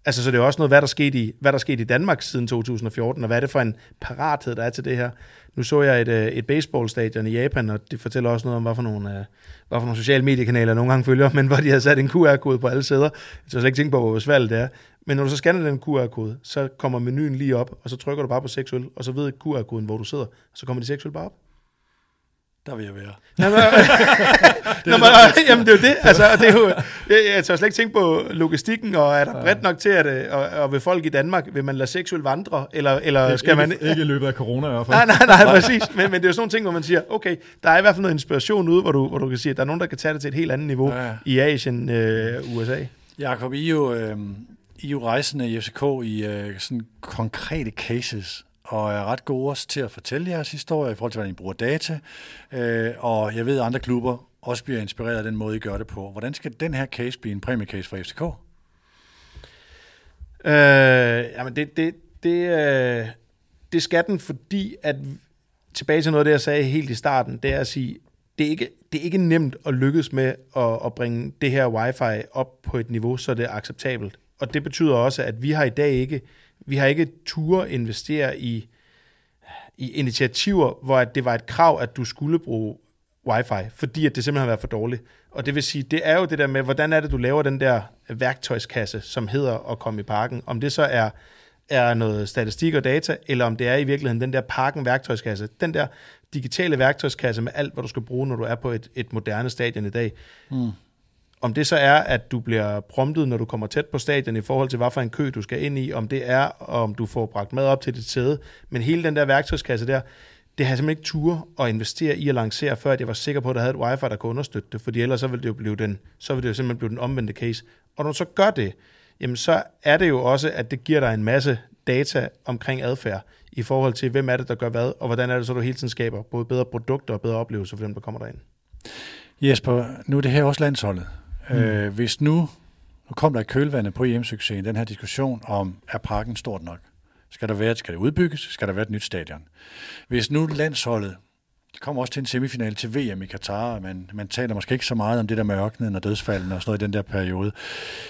Altså, så det er også noget, hvad der skete i, hvad der skete i Danmark siden 2014, og hvad er det for en parathed, der er til det her. Nu så jeg et, øh, et baseballstadion i Japan, og det fortæller også noget om, hvad for nogle, øh, hvad for nogle sociale mediekanaler nogle gange følger, *laughs* men hvor de har sat en QR-kode på alle sæder. Jeg tror slet ikke tænke på, hvor besværligt det er. Men når du så scanner den QR-kode, så kommer menuen lige op, og så trykker du bare på 6 øl, og så ved QR-koden, hvor du sidder, og så kommer de 6 øl bare op. Der vil jeg være. Jamen, Nå, men, *laughs* *laughs* jamen, det er jo det. Altså, det er jo, jeg, jeg tør slet ikke tænke på logistikken, og er der bredt nok til, at øh, og, og vil folk i Danmark, vil man lade seksuel vandre, eller, eller skal man... Ikke, ikke i løbet af corona i hvert fald. Nej, nej, *laughs* nej, præcis. Men, men det er jo sådan nogle ting, hvor man siger, okay, der er i hvert fald noget inspiration ude, hvor du, hvor du kan sige, at der er nogen, der kan tage det til et helt andet niveau Ja, ja. i Asien, øh, USA. Jakob, I er jo, øh, I er jo rejsende i FCK i øh, sådan konkrete cases, og er ret gode også til at fortælle jeres historie i forhold til, hvordan I bruger data. Øh, og jeg ved, at andre klubber også bliver inspireret af den måde, I gør det på. Hvordan skal den her case blive en præmiecase for FCK? Øh, jamen det, det, det, øh, det skal den, fordi at tilbage til noget af det, jeg sagde helt i starten, det er at sige, det er ikke, det er ikke nemt at lykkes med at, at bringe det her wifi op på et niveau, så det er acceptabelt. Og det betyder også, at vi har i dag ikke, vi har ikke tur investere i, i initiativer, hvor at det var et krav, at du skulle bruge wifi, fordi at det simpelthen har været for dårligt. Og det vil sige, det er jo det der med, hvordan er det, du laver den der værktøjskasse, som hedder at komme i parken. Om det så er, er noget statistik og data, eller om det er i virkeligheden den der parken værktøjskasse. Den der digitale værktøjskasse med alt, hvad du skal bruge, når du er på et, et moderne stadion i dag. Mm. Om det så er, at du bliver promptet, når du kommer tæt på stadion i forhold til, hvad for en kø du skal ind i, om det er, om du får bragt mad op til dit sæde. Men hele den der værktøjskasse der, det har jeg simpelthen ikke tur at investere i at lancere, før jeg var sikker på, at der havde et wifi, der kunne understøtte det, fordi ellers så ville det jo blive den, så ville det jo simpelthen blive den omvendte case. Og når du så gør det, jamen så er det jo også, at det giver dig en masse data omkring adfærd, i forhold til, hvem er det, der gør hvad, og hvordan er det så, du hele tiden skaber både bedre produkter og bedre oplevelser for dem, der kommer derind. Jesper, nu er det her også landsholdet. Mm. Øh, hvis nu, nu kom der i kølvandet på EM-succesen, den her diskussion om, er parken stort nok? Skal der være, skal det udbygges? Skal der være et nyt stadion? Hvis nu landsholdet, det kommer også til en semifinal til VM i Katar, men man, man taler måske ikke så meget om det der med ørkenen og dødsfaldene og sådan noget i den der periode.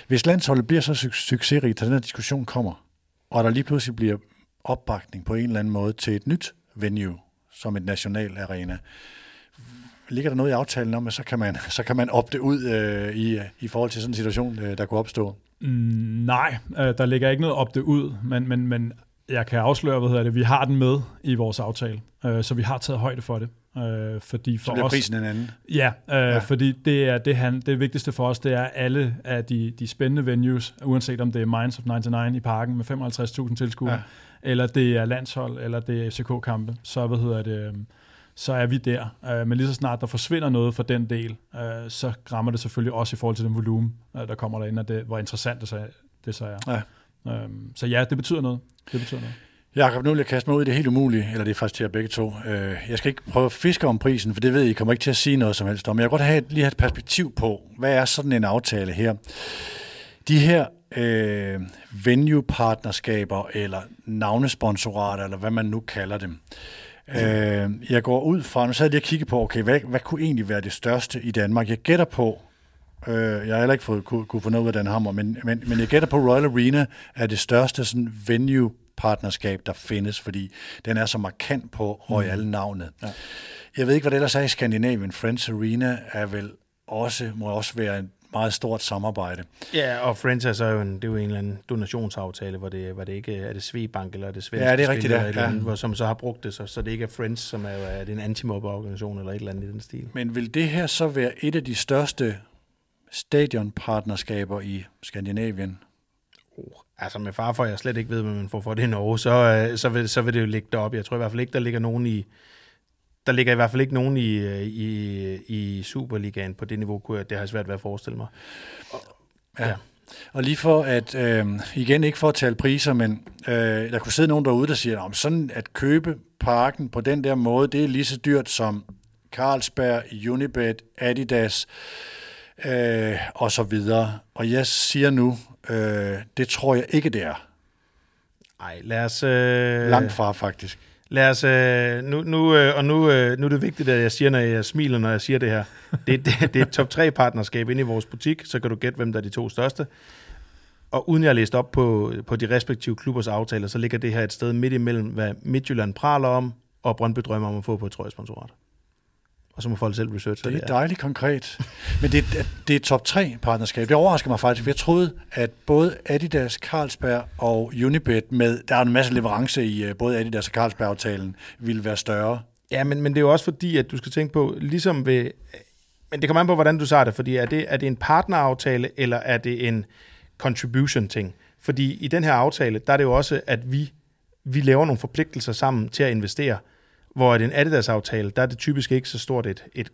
Hvis landsholdet bliver så succesrigt, at den her diskussion kommer, og der lige pludselig bliver opbakning på en eller anden måde til et nyt venue, som et national arena, ligger der noget i aftalen om, at så kan man, så kan man opte ud øh, i, i forhold til sådan en situation, øh, der kunne opstå? Mm, nej, øh, der ligger ikke noget op det ud, men, men, men jeg kan afsløre, hvad hedder det, vi har den med i vores aftale, øh, så vi har taget højde for det. Øh, fordi for Så bliver os, prisen en anden. Ja, øh, Ja. ja, fordi det er det, han, det vigtigste for os, det er alle af de, de spændende venues, uanset om det er Minds of 99 i parken med 55.000 tilskuere, eller det er landshold, eller det er FCK-kampe, så, hvad hedder det, øh, så er vi der. Øh, men lige så snart der forsvinder noget fra den del, øh, så rammer det selvfølgelig også i forhold til den volumen, øh, der kommer derinde, og det, hvor interessant det så, det så er. Ja. Øhm, så ja, det betyder noget. Det betyder noget. Jakob, nu vil jeg kaste mig ud i det helt umulige, eller det er faktisk til jer begge to. Øh, jeg skal ikke prøve at fiske om prisen, for det ved I, I kommer ikke til at sige noget som helst om. Men jeg vil godt have, lige have et perspektiv på, hvad er sådan en aftale her? De her øh, venue-partnerskaber, eller navnesponsorater, eller hvad man nu kalder dem. Øh, jeg går ud fra, nu sad jeg lige og kigge på, okay, hvad, hvad kunne egentlig være det største i Danmark? Jeg gætter på, øh, jeg har heller ikke fået, kunne, kunne få noget ud af den hammer, men, men, men jeg gætter på, Royal Arena er det største sådan, venue partnerskab, der findes, fordi den er så markant på Royal-navnet. Ja. Jeg ved ikke, hvad det ellers er i Skandinavien. Friends Arena er vel også, må også være et meget stort samarbejde. Ja, og Friends er så jo en, det er jo en eller anden donationsaftale, hvor det, hvor det ikke er det Svebank eller er det svenske Ja, det er rigtigt, spil, eller ja. andet, hvor, som så har brugt det, så, så det ikke er Friends, som er, er det en antimobbeorganisation eller et eller andet i den stil. Men vil det her så være et af de største stadionpartnerskaber i Skandinavien? Oh, altså med far for, jeg slet ikke ved, hvad man får for det i Norge, så, øh, så, vil, så vil det jo ligge deroppe. Jeg tror i hvert fald ikke, der ligger nogen i... Der ligger i hvert fald ikke nogen i, øh, i, i Superligaen på det niveau, det har jeg svært ved at forestille mig. Ja. ja. Og lige for at, øh, igen ikke for at tale priser, men øh, der kunne sidde nogen derude, der siger, om sådan at købe parken på den der måde, det er lige så dyrt som Carlsberg, Unibet, Adidas øh, og så videre. Og jeg siger nu, øh, det tror jeg ikke, det er. Ej, lad os... Øh, Langt fra faktisk. Lad os, øh, nu, nu, øh, og nu, øh, nu er det vigtigt, at jeg siger, når jeg smiler, når jeg siger det her. Det, det, det er et top 3 partnerskab inde i vores butik, så kan du gætte, hvem der er de to største. Og uden jeg har læst op på, på de respektive klubbers aftaler, så ligger det her et sted midt imellem, hvad Midtjylland praler om, og Brøndby drømmer om at få på et trøjesponsorat. Og så må folk selv researche, Det er det er. dejligt konkret. *laughs* Men det, er- det er top 3 partnerskab. Det overrasker mig faktisk, for jeg troede, at både Adidas, Carlsberg og Unibet med, der er en masse leverance i øh, både Adidas og Carlsberg-aftalen, ville være større. Ja, men, men det er jo også fordi, at du skal tænke på, ligesom ved... Men det kommer an på, hvordan du siger det, fordi er det, er det en partneraftale, eller er det en contribution-ting? Fordi i den her aftale, der er det jo også, at vi, vi laver nogle forpligtelser sammen til at investere, hvor i en Adidas-aftale, der er det typisk ikke så stort et, et,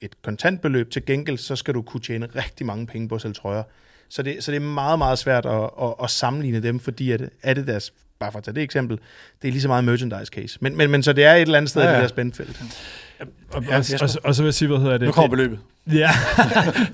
et kontantbeløb. Til gengæld, så skal du kunne tjene rigtig mange penge på at sælge trøjer. Så det, så det er meget, meget svært at, at, at sammenligne dem, fordi at Adidas, bare for at tage det eksempel, det er lige så meget merchandise case. Men, men, men så det er et eller andet sted Ja, ja, i det der spændfelt. Og, Ja, og, og, og, så vil jeg sige, hvad hedder det? Nu kommer beløbet. Ja,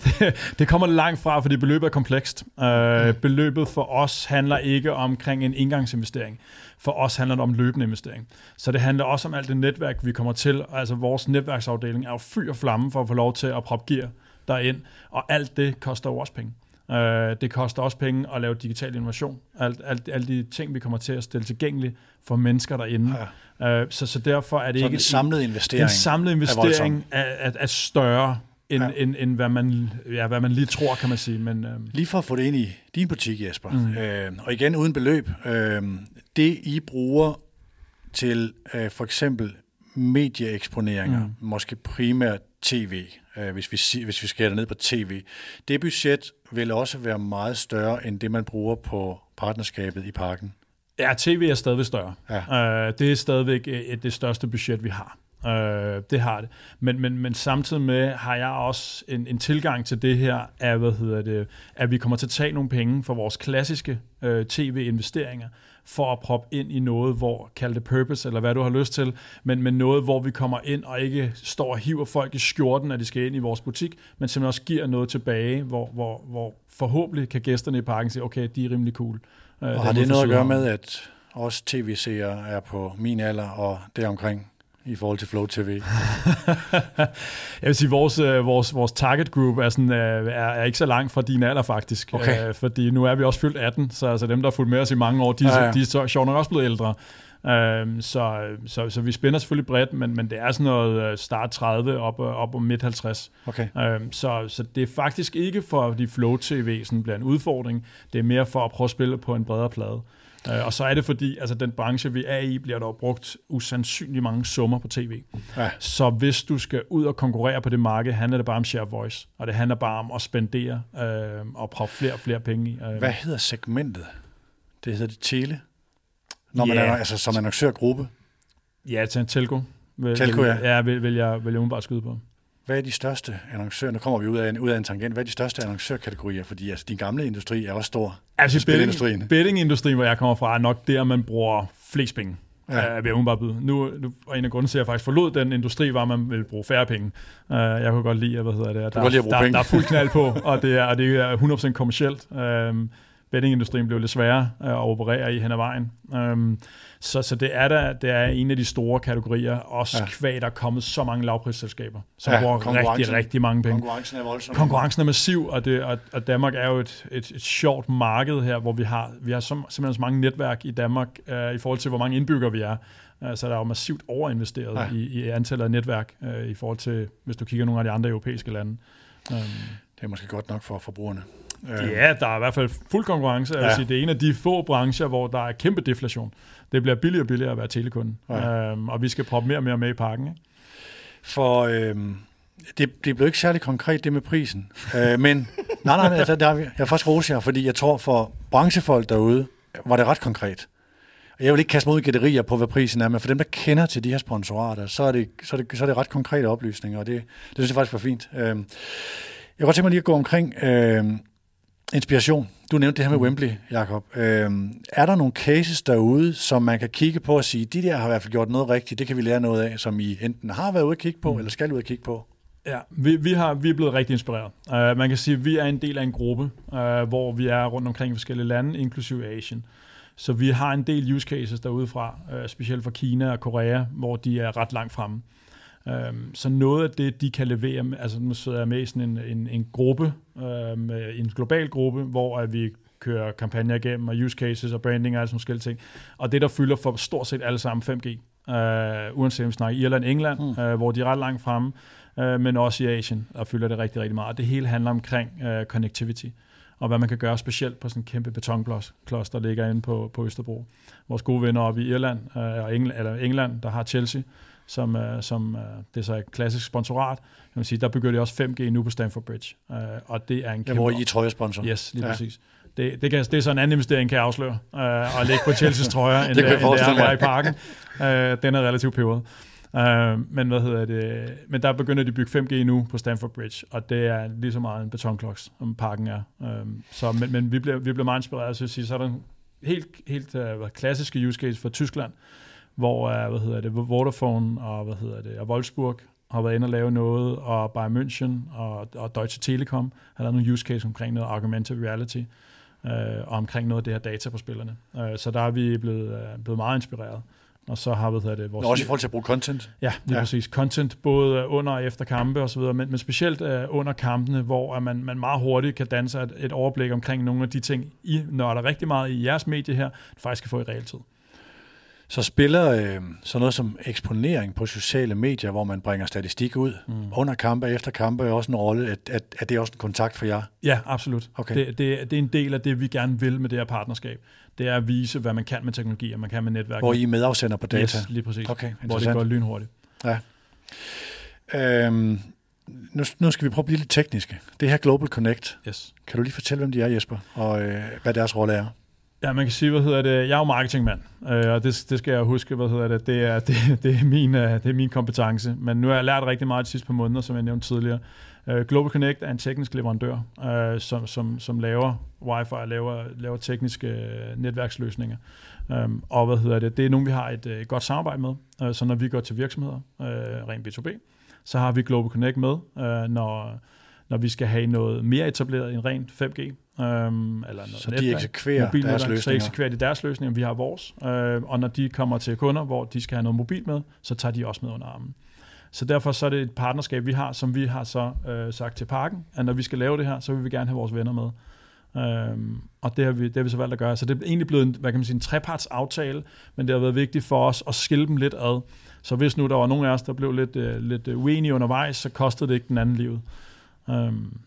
det, *laughs* det kommer langt fra, fordi beløbet er komplekst. Uh, beløbet for os handler ikke omkring en engangsinvestering. For os handler det om løbende investering. Så det handler også om alt det netværk, vi kommer til. Altså vores netværksafdeling er jo fyr og flamme for at få lov til at proppe gear derind. Og alt det koster jo også penge. Uh, det koster også penge at lave digital innovation. Alt, alt, alle de ting, vi kommer til at stille tilgængeligt for mennesker derinde. Ja. Uh, så, så derfor er det Så ikke en samlet investering. en samlet investering er, er, er større, end, Ja. end, end hvad, man, ja, hvad man lige tror, kan man sige. Men, øhm, Lige for at få det ind i din butik, Jesper, mm. øh, og igen uden beløb, øh, det I bruger til øh, for eksempel medieeksponeringer, mm. måske primært tv, øh, hvis, vi, hvis vi skærer det ned på tv, det budget vil også være meget større end det, man bruger på partnerskabet i parken. ja, tv er stadigvæk større. Ja. Øh, det er stadigvæk øh, det største budget, vi har. Øh, det har det. Men, men, men samtidig med har jeg også en, en tilgang til det her, af, hvad hedder det, at vi kommer til at tage nogle penge fra vores klassiske øh, tv-investeringer, for at proppe ind i noget, hvor, kald det purpose, eller hvad du har lyst til, men, men noget, hvor vi kommer ind og ikke står og hiver folk i skjorten, at de skal ind i vores butik, men simpelthen også giver noget tilbage, hvor, hvor, hvor forhåbentlig kan gæsterne i parken sige, okay, de er rimelig cool. Øh, Og har det noget at gøre med, at også tv-seere er på min alder og deromkring i forhold til Flow TV? *laughs* Jeg vil sige, vores, øh, vores, vores target group er, sådan, øh, er, er ikke så langt fra din alder faktisk. Okay. Øh, fordi nu er vi også fyldt 18, så altså dem, der har fulgt med os i mange år, de, Ja, ja, de er så, sjovt nok også blevet ældre. Øhm, så, så, så vi spænder selvfølgelig bredt, men, men det er sådan noget øh, start 30 op, øh, op om midt 50. Okay. Øhm, så, så det er faktisk ikke for, at de Flow TV sådan bliver en udfordring. Det er mere for at prøve at spille på en bredere plade. Øh, og så er det fordi, altså den branche, vi er i, bliver der brugt usandsynligt mange summer på tv. Ja. Så hvis du skal ud og konkurrere på det marked, handler det bare om share voice. Og det handler bare om at spendere øh, og prøve flere og flere penge i. Øh. Hvad hedder segmentet? Det hedder det tele? når man Ja. er, altså, som annoncørgruppe? Ja, til en telco. Vil, Telco, vil, ja. Ja, vil, vil, jeg, vil jeg umiddelbart skyde på. Hvad er de største annoncører? Nu kommer vi ud af en, ud af en tangent. Hvad er de største annoncørkategorier? Fordi altså, din gamle industri er også stor. Altså, Spilindustrien. betting, bettingindustrien, hvor jeg kommer fra, er nok der, man bruger flest penge. Ja. Uh, jeg umiddelbart byde. Nu, nu, og en af grunden til, at jeg faktisk forlod den industri, var, at man ville bruge færre penge. Uh, jeg kunne godt lide, hvad hedder det, der, der, penge. der er fuld knald på, *laughs* og det er, og det er 100% kommercielt. Um, bettingindustrien blev lidt sværere uh, at operere i hen ad vejen. Um, så, så det er der, det er en af de store kategorier, også Ja. kvæg, der er kommet så mange lavprisselskaber, som Ja, bruger rigtig, rigtig mange penge. Konkurrencen er voldsom. Konkurrencen er massiv, og, det, og, og Danmark er jo et, et, et sjovt marked her, hvor vi har, vi har så, simpelthen så mange netværk i Danmark øh, i forhold til, hvor mange indbyggere vi er. Øh, så der er jo massivt overinvesteret Ja. i, i antallet af netværk øh, i forhold til, hvis du kigger nogle af de andre europæiske lande. Um, Det er måske godt nok for forbrugerne. Øh, ja, der er i hvert fald fuld konkurrence. Jeg vil Ja. sige, det er en af de få brancher, hvor der er kæmpe deflation. Det bliver billigere og billigere at være telekunde. Ja. Um, og vi skal proppe mere og mere med i pakken. Ikke? For øhm, det, det blev ikke særlig konkret, det med prisen. øh, men *laughs* nej, nej, altså, der, er jeg er faktisk rose jer, fordi jeg tror for branchefolk derude, var det ret konkret. Og Jeg vil ikke kaste i gætterier på, hvad prisen er, men for dem, der kender til de her sponsorater, så er det, så er det, så er det ret konkrete oplysninger, og det, det synes jeg faktisk var fint. Øhm, jeg kunne tænke mig lige at gå omkring øhm, inspiration. Du nævnte det her med Wembley, Jacob. Øhm, er der nogle cases derude, som man kan kigge på og sige, de der har i hvert fald gjort noget rigtigt, det kan vi lære noget af, som I enten har været ude at kigge på, mm. eller skal ud at kigge på? Ja, vi, vi, har, vi er blevet rigtig inspireret. Uh, man kan sige, at vi er en del af en gruppe, uh, hvor vi er rundt omkring i forskellige lande, inklusive Asien. Så vi har en del use cases derude fra, uh, specielt fra Kina og Korea, hvor de er ret langt fremme. Um, så noget af det, de kan levere, altså nu sidder jeg med i sådan en, en, en gruppe, uh, med en global gruppe, hvor uh, vi kører kampagner igennem, og use cases og branding og alle sådan nogle forskellige ting. Og det, der fylder for stort set alle sammen 5G, uh, uanset om vi snakker Irland, England, Mm. hvor de er ret langt fremme, øh, men også i Asien, og fylder det rigtig, rigtig meget. Det hele handler omkring øh, connectivity, og hvad man kan gøre specielt på sådan en kæmpe betonbloks, der ligger inde på, på Østerbro. Vores gode venner oppe i Irland, øh, og England, eller England, der har Chelsea, som, øh, som øh, det er så et klassisk sponsorat, kan man sige, der begynder de også 5G nu på Stamford Bridge, øh, og det er en Ja, kæmpe... hvor I er trøjesponsor. Yes, lige Ja. ja. præcis. Det, det, kan, det er så en anden investering, kan jeg afsløre, øh, at lægge på Chelsea's trøjer, *laughs* end Det det, jeg end det er at være i parken. Øh, den er relativt peberet. Uh, men hvad hedder det? Men der begynder de at bygge 5G nu på Stamford Bridge, og det er lige så meget en betonkloks, som parken er. Um, så, men, men vi bliver, vi bliver meget inspireret, så, jeg sige, så er der en helt, helt uh, klassiske use case for Tyskland, hvor uh, hvad hedder det, Vodafone og hvad hedder det, og Wolfsburg har været inde og lave noget, og Bayern München og, og Deutsche Telekom har lavet nogle use case omkring noget augmented reality, øh, og omkring noget af det her data på spillerne. Øh, så der er vi blevet, øh, blevet meget inspireret. Og så har vi hvad hedder det, vores... Nå, også i forhold til at bruge content. Ja, lige Ja. ja. præcis. Content både øh, under og efter kampe og så videre, men, men specielt uh, under kampene, hvor at man, man meget hurtigt kan danse et, et overblik omkring nogle af de ting, I nørder rigtig meget i jeres medie her, faktisk kan få i realtid. Så spiller øh, sådan noget som eksponering på sociale medier, hvor man bringer statistik ud mm. under kampe og efter kampe, er også en rolle. At, at, at det er også en kontakt for jer? Ja, absolut. Okay. Det, det, det er en del af det, vi gerne vil med det her partnerskab. Det er at vise, hvad man kan med teknologi, og man kan med netværk. Hvor I er medafsender på data? Yes, lige præcis. Okay, hvor det går lynhurtigt. Øhm, nu, nu skal vi prøve at blive lidt tekniske. Det her Global Connect, Yes. kan du lige fortælle, hvem de er, Jesper, og øh, hvad deres rolle er? Ja, man kan sige, hvad hedder det, jeg er jo marketingmand, øh, og det, det skal jeg huske, hvad hedder det, det er, *laughs* det, det, er min, øh, det er min kompetence, men nu har jeg lært rigtig meget de sidste par måneder, som jeg nævnte tidligere. Øh, Global Connect er en teknisk leverandør, øh, som, som, som laver wifi og laver, laver tekniske øh, netværksløsninger. Um, og hvad hedder det, det er nogen, vi har et, øh, godt samarbejde med, øh, så når vi går til virksomheder, øh, rent B2B, så har vi Global Connect med, øh, når, når vi skal have noget mere etableret end rent 5G. Øhm, eller noget Så de netværk. eksekverer deres Så løsninger? eksekverer de deres løsninger, vi har vores. Øh, og når de kommer til kunder, hvor de skal have noget mobil med, så tager de også med under armen. Så derfor så er det et partnerskab, vi har, som vi har så øh, sagt til parken, at når vi skal lave det her, så vil vi gerne have vores venner med. Øhm, og det har, vi, det har vi så valgt at gøre. Så det er egentlig blevet en, hvad kan man sige, en treparts aftale, men det har været vigtigt for os at skille dem lidt ad. Så hvis nu der var nogen af os, der blev lidt, øh, lidt uenige undervejs, så kostede det ikke den anden livet. Øhm,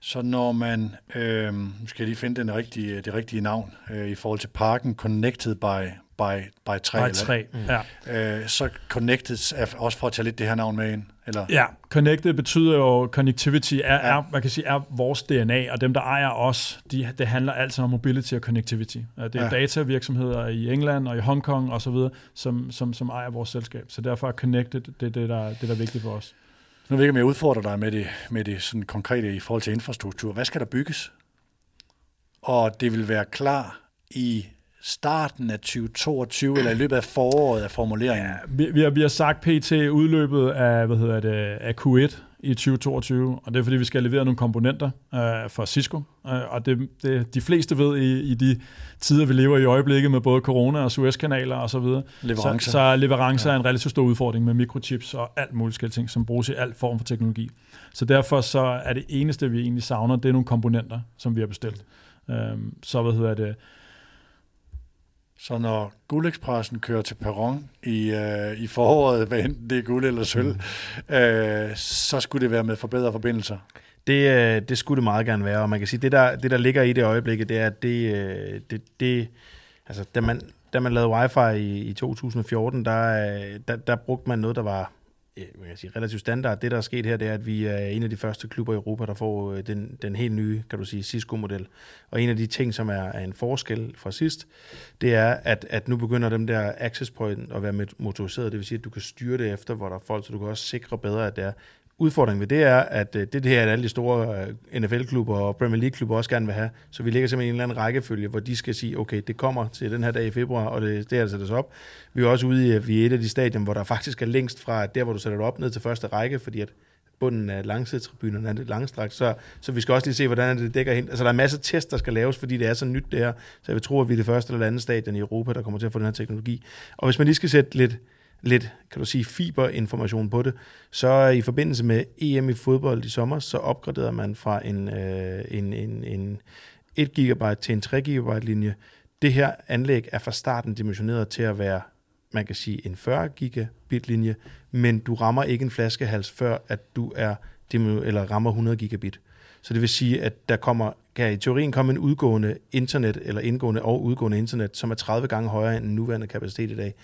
Så når man, øh, nu skal jeg lige finde den rigtige, det rigtige navn, øh, i forhold til parken Connected by, by, by 3. By 3, mm. ja. Øh, så Connected er også for at tage lidt det her navn med ind. Eller? Ja, Connected betyder jo, connectivity er, ja. er, man kan sige, er vores DNA, og dem, der ejer os, de, det handler altid om mobility og connectivity. Det er ja. datavirksomheder i England og i Hongkong osv., som, som, som ejer vores selskab. Så derfor er Connected det, det, der, det der er vigtigt for os. Nu ved jeg ikke, om jeg udfordrer dig med det, med det sådan konkrete i forhold til infrastruktur. Hvad skal der bygges? Og det vil være klar i starten af 2022, eller i løbet af foråret af formuleringen? Ja, vi, vi, har, vi har sagt PT udløbet af, hvad hedder det, af Q1 i 2022, og det er fordi, vi skal levere nogle komponenter øh, for Cisco. Øh, og det, det, de fleste ved i, i de tider, vi lever i øjeblikket med både corona og Suez-kanaler osv., så, leverancer. så, så leverancer ja. er en relativt stor udfordring med mikrochips og alt muligt ting, som bruges i alt form for teknologi. Så derfor så er det eneste, vi egentlig savner, det er nogle komponenter, som vi har bestilt. Øh, så hvad hedder det, så når Guldekspressen kører til perron i, øh, i foråret, hvad enten det er guld eller sølv, mm. øh, så skulle det være med forbedrede forbindelser. Det, øh, det skulle det meget gerne være, og man kan sige, det der, det der ligger i det øjeblikket, det er, at det, øh, det, det altså, da man, da man lavede wifi i, i 2014, der, øh, der, der brugte man noget, der var man kan sige, relativt standard. Det, der er sket her, det er, at vi er en af de første klubber i Europa, der får øh, den, den helt nye, kan du sige, Cisco-model. Og en af de ting, som er, er en forskel fra sidst, det er, at, at nu begynder dem der access point at være motoriseret. Det vil sige, at du kan styre det efter, hvor der er folk, så du kan også sikre bedre, at det er udfordringen ved det er, at øh, det, det her, at alle de store øh, NFL-klubber og Premier League-klubber også gerne vil have. Så vi ligger simpelthen i en eller anden rækkefølge, hvor de skal sige, okay, det kommer til den her dag i februar, og det, det er det sættes op. Vi er også ude i, vi er et af de stadion, hvor der faktisk er længst fra der, hvor du sætter det op, ned til første række, fordi at bunden af langsidstribuneren er lidt langstrakt, så, så vi skal også lige se, hvordan det dækker hen. Altså, der er masser af tests, der skal laves, fordi det er så nyt det her, så jeg vil tro, at vi er det første eller andet stadion i Europa, der kommer til at få den her teknologi. Og hvis man lige skal sætte lidt, lidt, kan du sige, fiberinformation på det, så i forbindelse med EM i fodbold i sommer, så opgraderede man fra en, øh, en, en, en 1 GB til en 3 GB linje. Det her anlæg er fra starten dimensioneret til at være, man kan sige, en 40 gigabit linje, men du rammer ikke en flaskehals, før at du er eller rammer 100 gigabit. Så det vil sige, at der kommer, kan i teorien komme en udgående internet, eller indgående og udgående internet, som er 30 gange højere end den nuværende kapacitet i dag.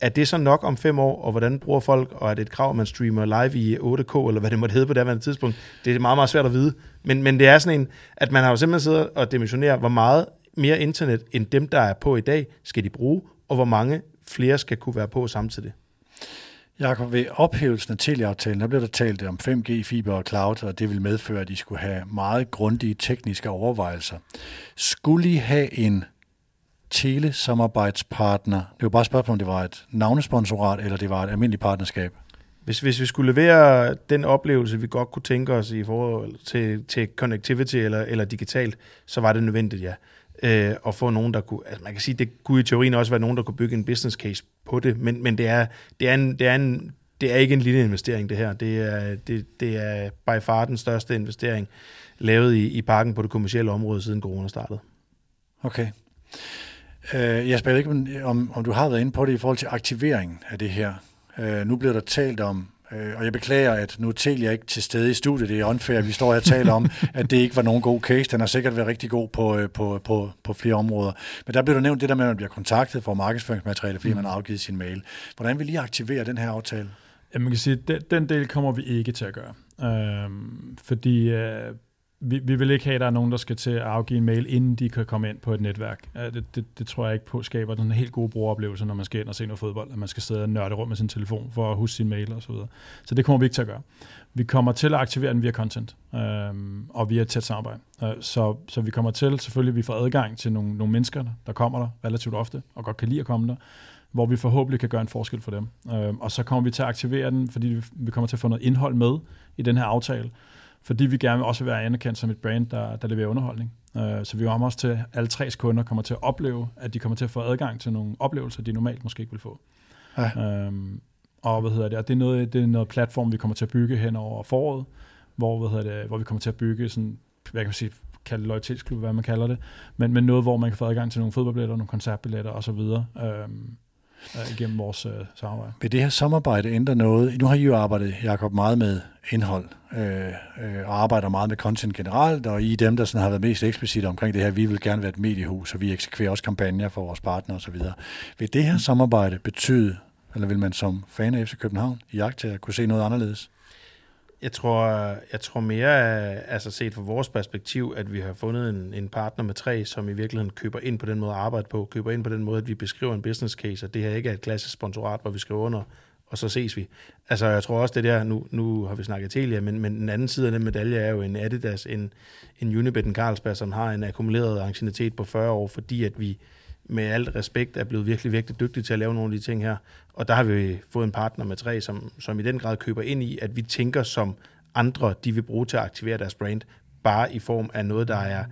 Er det så nok om fem år, og hvordan bruger folk, og er det et krav, at man streamer live i 8K, eller hvad det måtte hedde på det tidspunkt? Det er meget, meget svært at vide. Men, men det er sådan en, at man har jo simpelthen siddet og dimensioneret, hvor meget mere internet, end dem, der er på i dag, skal de bruge, og hvor mange flere skal kunne være på samtidig. Jakob, ved ophævelsen af teleaftalen, der blev der talt om 5G, fiber og cloud, og det vil medføre, at de skulle have meget grundige tekniske overvejelser. Skulle I have en telesamarbejdspartner. Det var bare et spørgsmål, om det var et navnesponsorat, eller det var et almindeligt partnerskab. Hvis, hvis vi skulle levere den oplevelse, vi godt kunne tænke os i forhold til, til connectivity eller, eller digitalt, så var det nødvendigt, ja. Øh, at få nogen, der kunne... Altså man kan sige, det kunne i teorien også være nogen, der kunne bygge en business case på det, men, men det, er, det, er en, det, er en, det er ikke en lille investering, det her. Det er, det, det er by far den største investering lavet i, i parken på det kommercielle område, siden corona startede. Okay. Øh, jeg spørger ikke, om, om du har været inde på det i forhold til aktivering af det her. Øh, nu bliver der talt om, øh, og jeg beklager, at nu tæller jeg ikke til stede i studiet. Det er unfair, vi står her og taler om, *laughs* at det ikke var nogen god case. Den har sikkert været rigtig god på, øh, på, på, på flere områder. Men der bliver der nævnt det der med, at man bliver kontaktet for markedsføringsmateriale, fordi mm. man har afgivet sin mail. Hvordan vil I aktivere den her aftale? Ja, man kan sige, at den, den del kommer vi ikke til at gøre. Øhm, fordi øh, vi, vi vil ikke have, at der er nogen, der skal til at afgive en mail, inden de kan komme ind på et netværk. Det, det, det tror jeg ikke på skaber den helt gode brugeroplevelse, når man skal ind og se noget fodbold, at man skal sidde og nørde rundt med sin telefon for at huske sin mail og så videre. Så det kommer vi ikke til at gøre. Vi kommer til at aktivere den via content øh, og via tæt samarbejde. Øh, så, så vi kommer til, selvfølgelig, vi får adgang til nogle, nogle mennesker, der kommer der relativt ofte, og godt kan lide at komme der, hvor vi forhåbentlig kan gøre en forskel for dem. Øhm, og så kommer vi til at aktivere den, fordi vi kommer til at få noget indhold med i den her aftale, fordi vi gerne vil også være anerkendt som et brand, der, der leverer underholdning. Uh, så vi kommer også til, alle tre kunder kommer til at opleve, at de kommer til at få adgang til nogle oplevelser, de normalt måske ikke vil få. Ja. Um, og hvad hedder det, og det er noget, det er noget platform, vi kommer til at bygge hen over foråret, hvor, hvad hedder det, hvor vi kommer til at bygge sådan, hvad kan man sige, kalde loyalitetsklub, hvad man kalder det, men, men noget, hvor man kan få adgang til nogle fodboldbilletter, nogle koncertbilletter osv. Um, øh, igennem vores øh, samarbejde. Vil det her samarbejde ændre noget? Nu har I jo arbejdet, Jacob, meget med indhold, øh, øh, og arbejder meget med content generelt, og I er dem, der sådan har været mest eksplicit omkring det her. Vi vil gerne være et mediehus, og vi eksekverer også kampagner for vores partnere osv. Vil det her samarbejde betyde, eller vil man som fan af FC København i jagt til at kunne se noget anderledes? Jeg tror, jeg tror mere, altså set fra vores perspektiv, at vi har fundet en, en partner med tre, som i virkeligheden køber ind på den måde at arbejde på, køber ind på den måde, at vi beskriver en business case, og det her ikke er et klassisk sponsorat, hvor vi skriver under, og så ses vi. Altså, jeg tror også, det der, nu, nu har vi snakket Telia, men, men den anden side af den medalje er jo en Adidas, en, en Unibet, en Carlsberg, som har en akkumuleret anciennitet på 40 år, fordi at vi med alt respekt er blevet virkelig, virkelig dygtig til at lave nogle af de ting her. Og der har vi fået en partner med tre, som, som i den grad køber ind i, at vi tænker som andre, de vil bruge til at aktivere deres brand, bare i form af noget, der er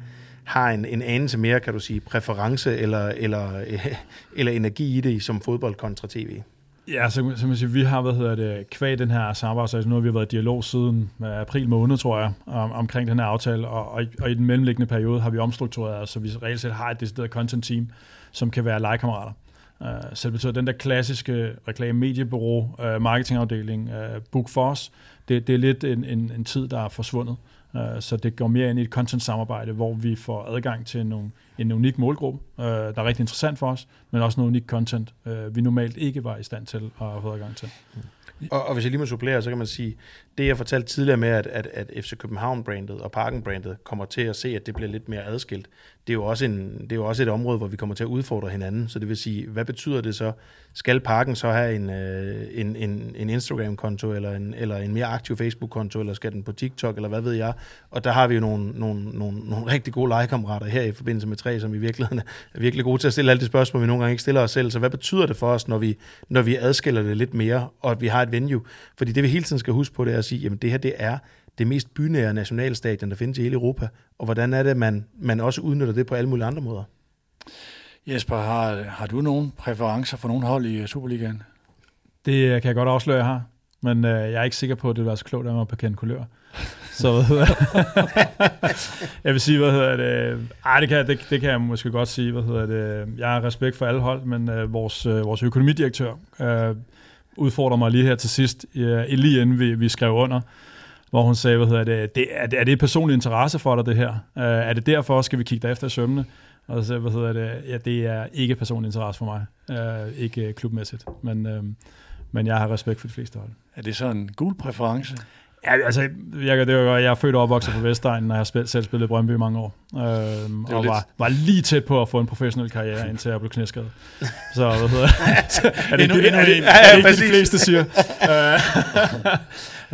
har en, en anelse mere, kan du sige, præference eller, eller, *laughs* eller energi i det, som fodbold kontra tv. Ja, så, så man siger, vi har hvad hedder det, kvæg den her samarbejde, altså, nu har vi været i dialog siden øh, april måned, tror jeg, om, omkring den her aftale, og, og, og i den mellemliggende periode har vi omstruktureret, så vi reelt set har et decideret content team, som kan være legekammerater. Uh, så det betyder, at den der klassiske reklame-mediebureau, uh, øh, marketingafdeling, uh, Book det, det er lidt en, en, en tid, der er forsvundet. Uh, så det går mere ind i et content-samarbejde, hvor vi får adgang til nogle, en unik målgruppe, uh, der er rigtig interessant for os, men også noget unik content, uh, vi normalt ikke var i stand til at få adgang til. Og, og hvis jeg lige må supplere, så kan man sige, det jeg fortalte tidligere med, at, at, at FC København-brandet og Parken-brandet kommer til at se, at det bliver lidt mere adskilt, det er, jo også en, det er jo også et område, hvor vi kommer til at udfordre hinanden. Så det vil sige, hvad betyder det så? Skal Parken så have en, øh, en, en, en Instagram-konto, eller en, eller en mere aktiv Facebook-konto, eller skal den på TikTok, eller hvad ved jeg? Og der har vi jo nogle, nogle, nogle, nogle rigtig gode legekammerater her i forbindelse med tre, som i virkeligheden er virkelig gode til at stille alle de spørgsmål, vi nogle gange ikke stiller os selv. Så hvad betyder det for os, når vi, når vi adskiller det lidt mere, og at vi har et venue? Fordi det vi hele tiden skal huske på, det er at sige, jamen det her det er det mest bynære nationalstadion, der findes i hele Europa. Og hvordan er det, man, man også udnytter det på alle mulige andre måder? Jesper, har, har du nogle præferencer for nogle hold i Superligaen? Det kan jeg godt afsløre, jeg har. Men øh, jeg er ikke sikker på, at det vil være så klogt af mig at bekende kulør. Så hvad hedder *laughs* Jeg vil sige, hvad hedder det? Ej, det kan, det, det kan jeg måske godt sige. Hvad hedder det? Jeg har respekt for alle hold, men øh, vores, øh, vores økonomidirektør øh, udfordrer mig lige her til sidst, øh, lige inden vi, vi skrev under, hvor hun sagde, hvad hedder det, det er, er det personlig interesse for dig, det her? Uh, er det derfor, skal vi kigge dig efter sømmene? Og så, hvad hedder det, ja, det er ikke personlig interesse for mig, uh, ikke klubmæssigt, men, uh, men jeg har respekt for de fleste hold. Er det så en gul præference? Ja, altså, jeg, det var, jeg er født og opvokset på Vestegnen, og jeg har spil, selv spillet i Brøndby i mange år. Øhm, og var, var lige tæt på at få en professionel karriere, indtil jeg blev knæskadet. Så hvad hedder *laughs* er det, det, er det, er det, de fleste siger? *laughs*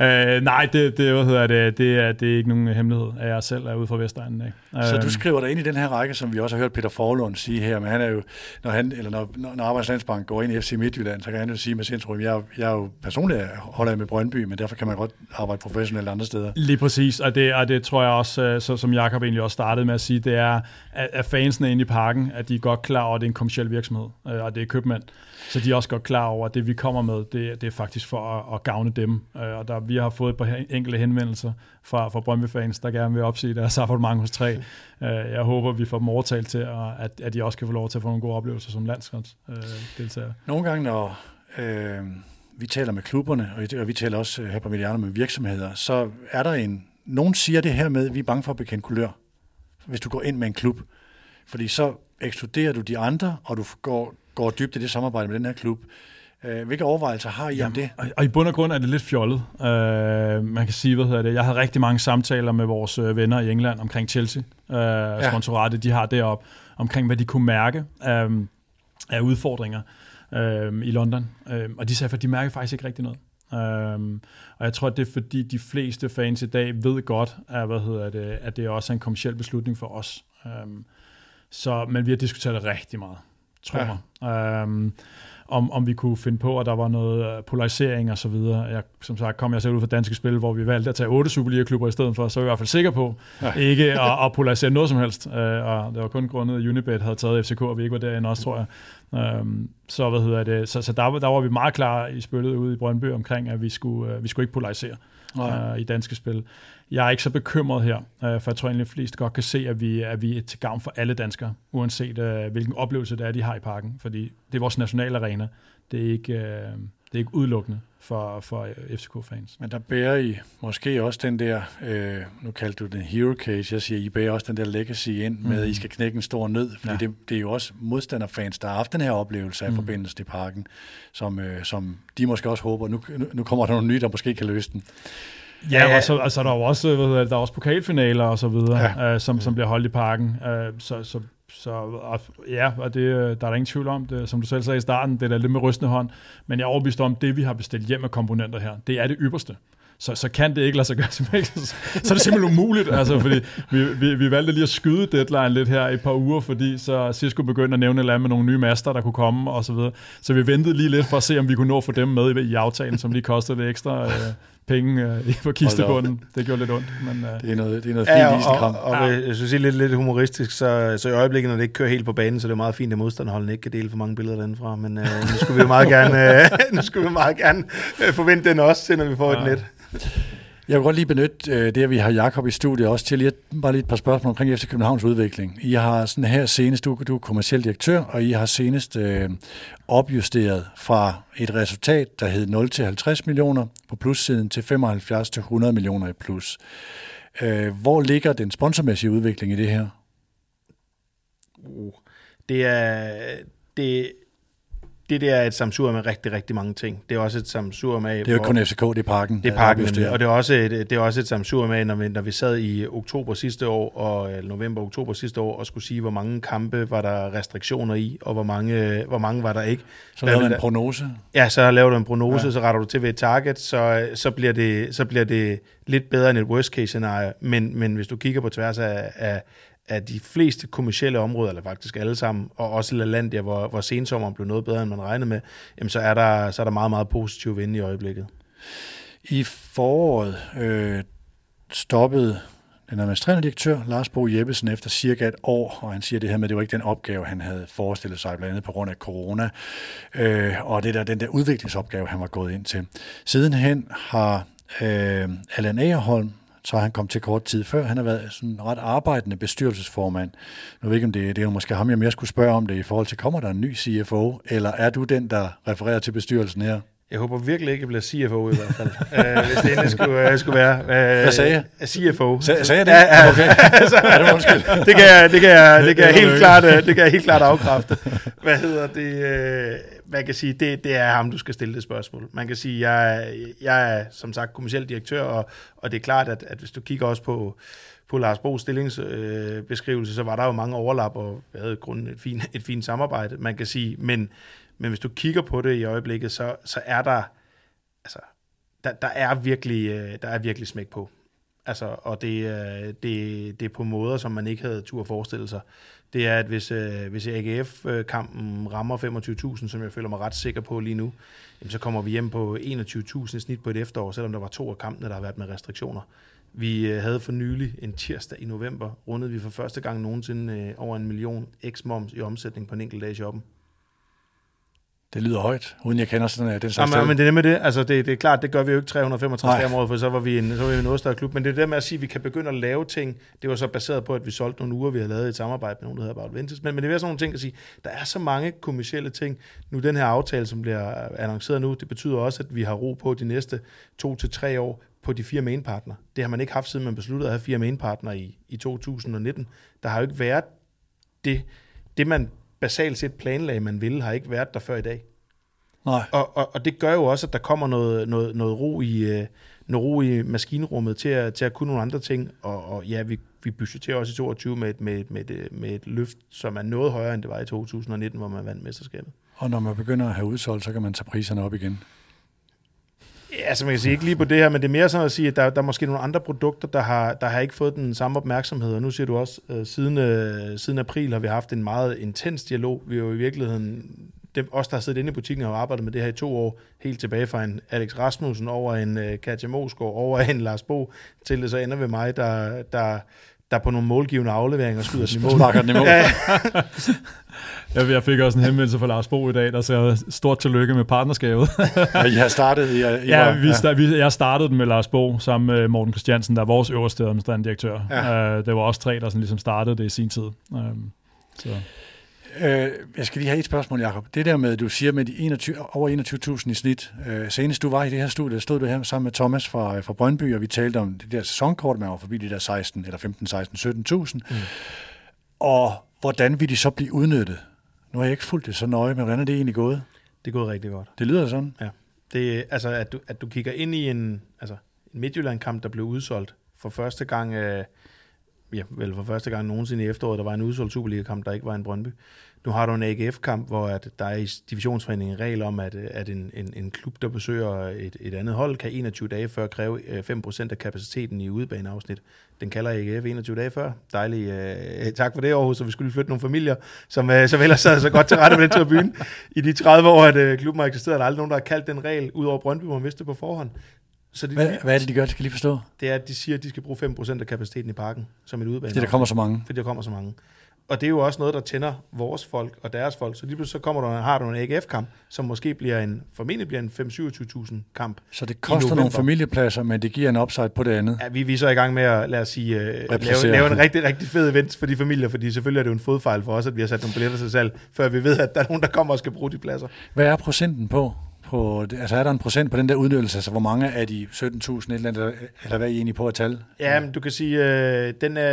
Øh, nej, det, det, hvad hedder det, det, er, det er ikke nogen hemmelighed, at jeg selv er ude fra Vestegnen. Ikke? Så du øhm. skriver dig ind i den her række, som vi også har hørt Peter Forlund sige her, men han er jo, når, han, eller når, når Arbejdslandsbank går ind i FC Midtjylland, så kan han jo sige med sindsrum, jeg, jeg er jo personligt holder med Brøndby, men derfor kan man godt arbejde professionelt andre steder. Lige præcis, og det, og det tror jeg også, øh, så, som Jakob egentlig også startede med at sige, det er, at, at fansene inde i parken, at de er godt klar over, at det er en kommersiel virksomhed, øh, og det er købmænd. Så de er også godt klar over, at det vi kommer med, det, det er faktisk for at, at gavne dem. Øh, og der, vi har fået et par enkelte henvendelser fra, fra Brøndby-fans, der gerne vil opsige deres abonnement hos 3. *laughs* Jeg håber, vi får dem overtalt til, at, at de også kan få lov til at få nogle gode oplevelser som landsholdsdeltagere. Nogle gange, når øh, vi taler med klubberne, og vi taler også her på Mediano med virksomheder, så er der en... Nogen siger det her med, at vi er bange for at bekende kulør, hvis du går ind med en klub. Fordi så ekskluderer du de andre, og du går, går dybt i det samarbejde med den her klub. Øh, hvilke overvejelser har I Jamen, om det? Og, og i bund og grund er det lidt fjollet. Uh, man kan sige, hvad hedder det, jeg havde rigtig mange samtaler med vores uh, venner i England omkring Chelsea, uh, ja. sponsoratet, de har deroppe, omkring hvad de kunne mærke uh, af udfordringer uh, i London. Uh, og de sagde, at de mærker faktisk ikke rigtig noget. Um, og jeg tror, det er fordi de fleste fans i dag ved godt, at, hvad hedder det, at det også er en kommersiel beslutning for os. Um, så, men vi har diskuteret det rigtig meget, tror ja. jeg. Um, om, om vi kunne finde på, at der var noget øh, polarisering og så videre. Jeg, som sagt kom jeg selv ud fra Danske Spil, hvor vi valgte at tage otte Superliga-klubber i stedet for, så er jeg i hvert fald sikker på ja. *laughs* ikke at, at polarisere noget som helst. Uh, og det var kun grundet, at Unibet havde taget FCK, og vi ikke var derinde også, tror jeg. Øhm, så, hvad hedder det, så, så der, der var vi meget klar i spillet ude i Brøndby omkring, at vi skulle, øh, vi skulle ikke polarisere øh, i danske spil. Jeg er ikke så bekymret her, øh, for jeg tror egentlig, at flest godt kan se, at vi, at vi er til gavn for alle danskere, uanset øh, hvilken oplevelse det er, de har i parken. Fordi det er vores nationale arena. Det er ikke, øh, det er ikke udelukkende for, for FCK-fans. Men der bærer I måske også den der, øh, nu kaldte du den hero case, jeg siger, I bærer også den der legacy ind med, mm. at I skal knække en stor nød, fordi ja. det, det er jo også modstanderfans, der har haft den her oplevelse af mm. forbindelse til parken, som, øh, som de måske også håber, nu, nu kommer der nogle nye, der måske kan løse den. Ja, ja, og så altså, der er jo også, hvad hedder det, der er også pokalfinaler og så videre, ja. øh, som, som bliver holdt i parken. Øh, så, så, så og, ja, og det, øh, der er der ingen tvivl om det. Som du selv sagde i starten, det er lidt med rystende hånd. Men jeg er overbevist om, det vi har bestilt hjem af komponenter her, det er det ypperste så, så kan det ikke lade sig gøre. Så, så er det simpelthen umuligt, altså, fordi vi, vi, vi valgte lige at skyde deadline lidt her i et par uger, fordi så Cisco begyndte at nævne land med nogle nye master, der kunne komme og så videre. Så vi ventede lige lidt for at se, om vi kunne nå at få dem med i, i aftalen, som lige kostede lidt ekstra øh, penge øh, på kistebunden. Det gjorde lidt ondt. Men, øh. Det er noget, det er noget fint ja, og, og, og, ja. jeg synes lidt, lidt humoristisk, så, så i øjeblikket, når det ikke kører helt på banen, så det er meget fint, at modstanderholdene ikke kan dele for mange billeder derindefra. Men øh, nu skulle vi jo meget *laughs* gerne, øh, *laughs* nu skulle vi meget gerne øh, forvente den også, når vi får ja. et net. Jeg vil godt lige benytte øh, det, at vi har Jakob i studiet også til lige, bare lige et par spørgsmål omkring FC Københavns udvikling. I har sådan her senest, du, du er kommersiel direktør, og I har senest øh, opjusteret fra et resultat, der hed 0 til 50 millioner på plussiden til 75 til 100 millioner i plus. Øh, hvor ligger den sponsormæssige udvikling i det her? Uh, det er, det, det der er et samsur med rigtig, rigtig mange ting. Det er også et samsur med... Det er jo ikke kun FCK, det er parken. Det er parken, det og det er også et, det er også et samsur med, når vi, når vi sad i oktober sidste år, og november-oktober sidste år, og skulle sige, hvor mange kampe var der restriktioner i, og hvor mange, hvor mange var der ikke. Så lavede du en prognose? Ja, så laver du en prognose, ja. så retter du til ved et target, så, så, bliver det, så bliver det lidt bedre end et worst case scenario. Men, men hvis du kigger på tværs af, af af de fleste kommersielle områder, eller faktisk alle sammen, og også LaLandia, hvor, hvor sensommeren blev noget bedre, end man regnede med, jamen så er der, så er der meget, meget positiv vind i øjeblikket. I foråret øh, stoppede den administrerende direktør, Lars Bo Jeppesen, efter cirka et år, og han siger det her med, at det var ikke den opgave, han havde forestillet sig, blandt andet på grund af corona, øh, og det der, den der udviklingsopgave, han var gået ind til. Sidenhen har øh, Allan Agerholm, så han kom til kort tid før. Han har været sådan ret arbejdende bestyrelsesformand. Nu ved ikke, om det, det er jo måske ham, jeg mere skulle spørge om det i forhold til, kommer der en ny CFO, eller er du den, der refererer til bestyrelsen her? Jeg håber virkelig ikke, at jeg bliver CFO i hvert fald, uh, *laughs* hvis det endelig skulle, uh, skulle være. Uh, Hvad sagde jeg? CFO. Sa- sagde jeg det? Ja, okay. *laughs* ja, det, undskyld. *laughs* det kan jeg, det kan jeg, det kan jeg helt klart, det kan jeg helt klart afkræfte. Hvad hedder det? Uh, man kan sige, det, det er ham, du skal stille det spørgsmål. Man kan sige, jeg, jeg er som sagt kommersiel direktør, og, og det er klart, at, at hvis du kigger også på, på Lars Bo's stillingsbeskrivelse, øh, så var der jo mange overlap, og vi havde grund et fint, et fint samarbejde, man kan sige, men men hvis du kigger på det i øjeblikket, så, så er der, altså, der, der, er virkelig, øh, der er virkelig smæk på. Altså, og det, øh, det, det er på måder, som man ikke havde tur at forestille sig. Det er, at hvis, øh, hvis AGF-kampen rammer 25.000, som jeg føler mig ret sikker på lige nu, jamen, så kommer vi hjem på 21.000 i snit på et efterår, selvom der var to af kampene, der har været med restriktioner. Vi havde for nylig en tirsdag i november, rundede vi for første gang nogensinde over en million x-moms i omsætning på en enkelt dag i shoppen. Det lyder højt, uden jeg kender sådan den slags Jamen, men det er med det. Altså, det, det er klart, det gør vi jo ikke 365 dage om året, for så var vi en, så var vi en større klub. Men det er det med at sige, at vi kan begynde at lave ting. Det var så baseret på, at vi solgte nogle uger, vi har lavet et samarbejde med nogen, der hedder About Ventures. Men, men det er sådan nogle ting at sige, der er så mange kommersielle ting. Nu den her aftale, som bliver annonceret nu, det betyder også, at vi har ro på de næste to til tre år på de fire mainpartner. Det har man ikke haft, siden man besluttede at have fire mainpartner i, i 2019. Der har jo ikke været det, det man basalt set planlagde, man ville, har ikke været der før i dag. Nej. Og, og, og det gør jo også, at der kommer noget, noget, noget, ro, i, øh, noget ro i maskinrummet til at, til at kunne nogle andre ting. Og, og ja, vi, vi budgeterer også i 22 med et, med, med, et, med et løft, som er noget højere, end det var i 2019, hvor man vandt mesterskabet. Og når man begynder at have udsolgt, så kan man tage priserne op igen. Ja, så man kan sige ikke lige på det her, men det er mere sådan at sige, at der, der er måske nogle andre produkter, der har, der har ikke fået den samme opmærksomhed. Og nu siger du også, uh, siden, øh, siden april har vi haft en meget intens dialog. Vi er jo i virkeligheden, dem, os der har siddet inde i butikken og arbejdet med det her i to år, helt tilbage fra en Alex Rasmussen over en uh, Katja Mosgaard, over en Lars Bo, til det så ender ved mig, der, der, der på nogle målgivende afleveringer skyder den i mål. *laughs* Sparker den i mål. Ja, *laughs* Jeg, fik også en henvendelse fra Lars Bo i dag, der sagde stort tillykke med partnerskabet. *laughs* Og I har startet, I, I ja, var, vi, sta- vi, jeg startede den med Lars Bo sammen med Morten Christiansen, der er vores øverste administrerende direktør. Ja. Uh, det var også tre, der sådan ligesom startede det i sin tid. Um, så. Øh, jeg skal lige have et spørgsmål, Jacob. Det der med, du siger med de 21, over 21.000 i snit. Øh, senest du var i det her studie, stod du her sammen med Thomas fra, fra Brøndby, og vi talte om det der sæsonkort, man var forbi de der 16, eller 15, 16, 17.000. Mm. Og hvordan vil de så blive udnyttet? Nu har jeg ikke fulgt det så nøje, men hvordan er det egentlig gået? det er gået rigtig godt. Det lyder sådan. Det, er- altså, at du, at du kigger ind i en, altså, en Midtjylland-kamp, der blev udsolgt for første gang, øh, ja, vel for første gang nogensinde i efteråret, der var en udsolgt Superliga-kamp, der ikke var en Brøndby. Nu har du en AGF-kamp, hvor at der er i divisionsforeningen en regel om, at, at en, en, en klub, der besøger et, et andet hold, kan 21 dage før kræve øh, 5% af kapaciteten i udebaneafsnit. Den kalder AGF 21 dage før. Dejlig. Øh, øh, tak for det, Aarhus, så vi skulle flytte nogle familier, som, øh, som ellers sad så godt til rette med den tribune. I de 30 år, at øh, klubben har eksisteret, er der aldrig nogen, der har kaldt den regel, udover Brøndby, hvor man vidste på forhånd. Så det, Hvad, hvad er det, de gør? Det skal lige forstå. det er, at de siger, at de skal bruge 5% af kapaciteten i parken som et udebane. Det, der kommer så mange. Fordi der kommer så mange. Og det er jo også noget, der tænder vores folk og deres folk. Så lige pludselig så kommer der, har du en AGF-kamp, som måske bliver en, formentlig bliver en 5-27.000 kamp. Så det koster nogle familiepladser, men det giver en upside på det andet. Ja, vi, vi er så i gang med at, lad os sige, uh, lave, lave en rigtig, rigtig fed event for de familier, fordi selvfølgelig er det jo en fodfejl for os, at vi har sat nogle billetter til salg, før vi ved, at der er nogen, der kommer og skal bruge de pladser. Hvad er procenten på? På det? altså er der en procent på den der udnyttelse? Altså hvor mange af de 17.000 et eller andet, eller hvad er I egentlig på at tale? Ja, men du kan sige, øh, den er,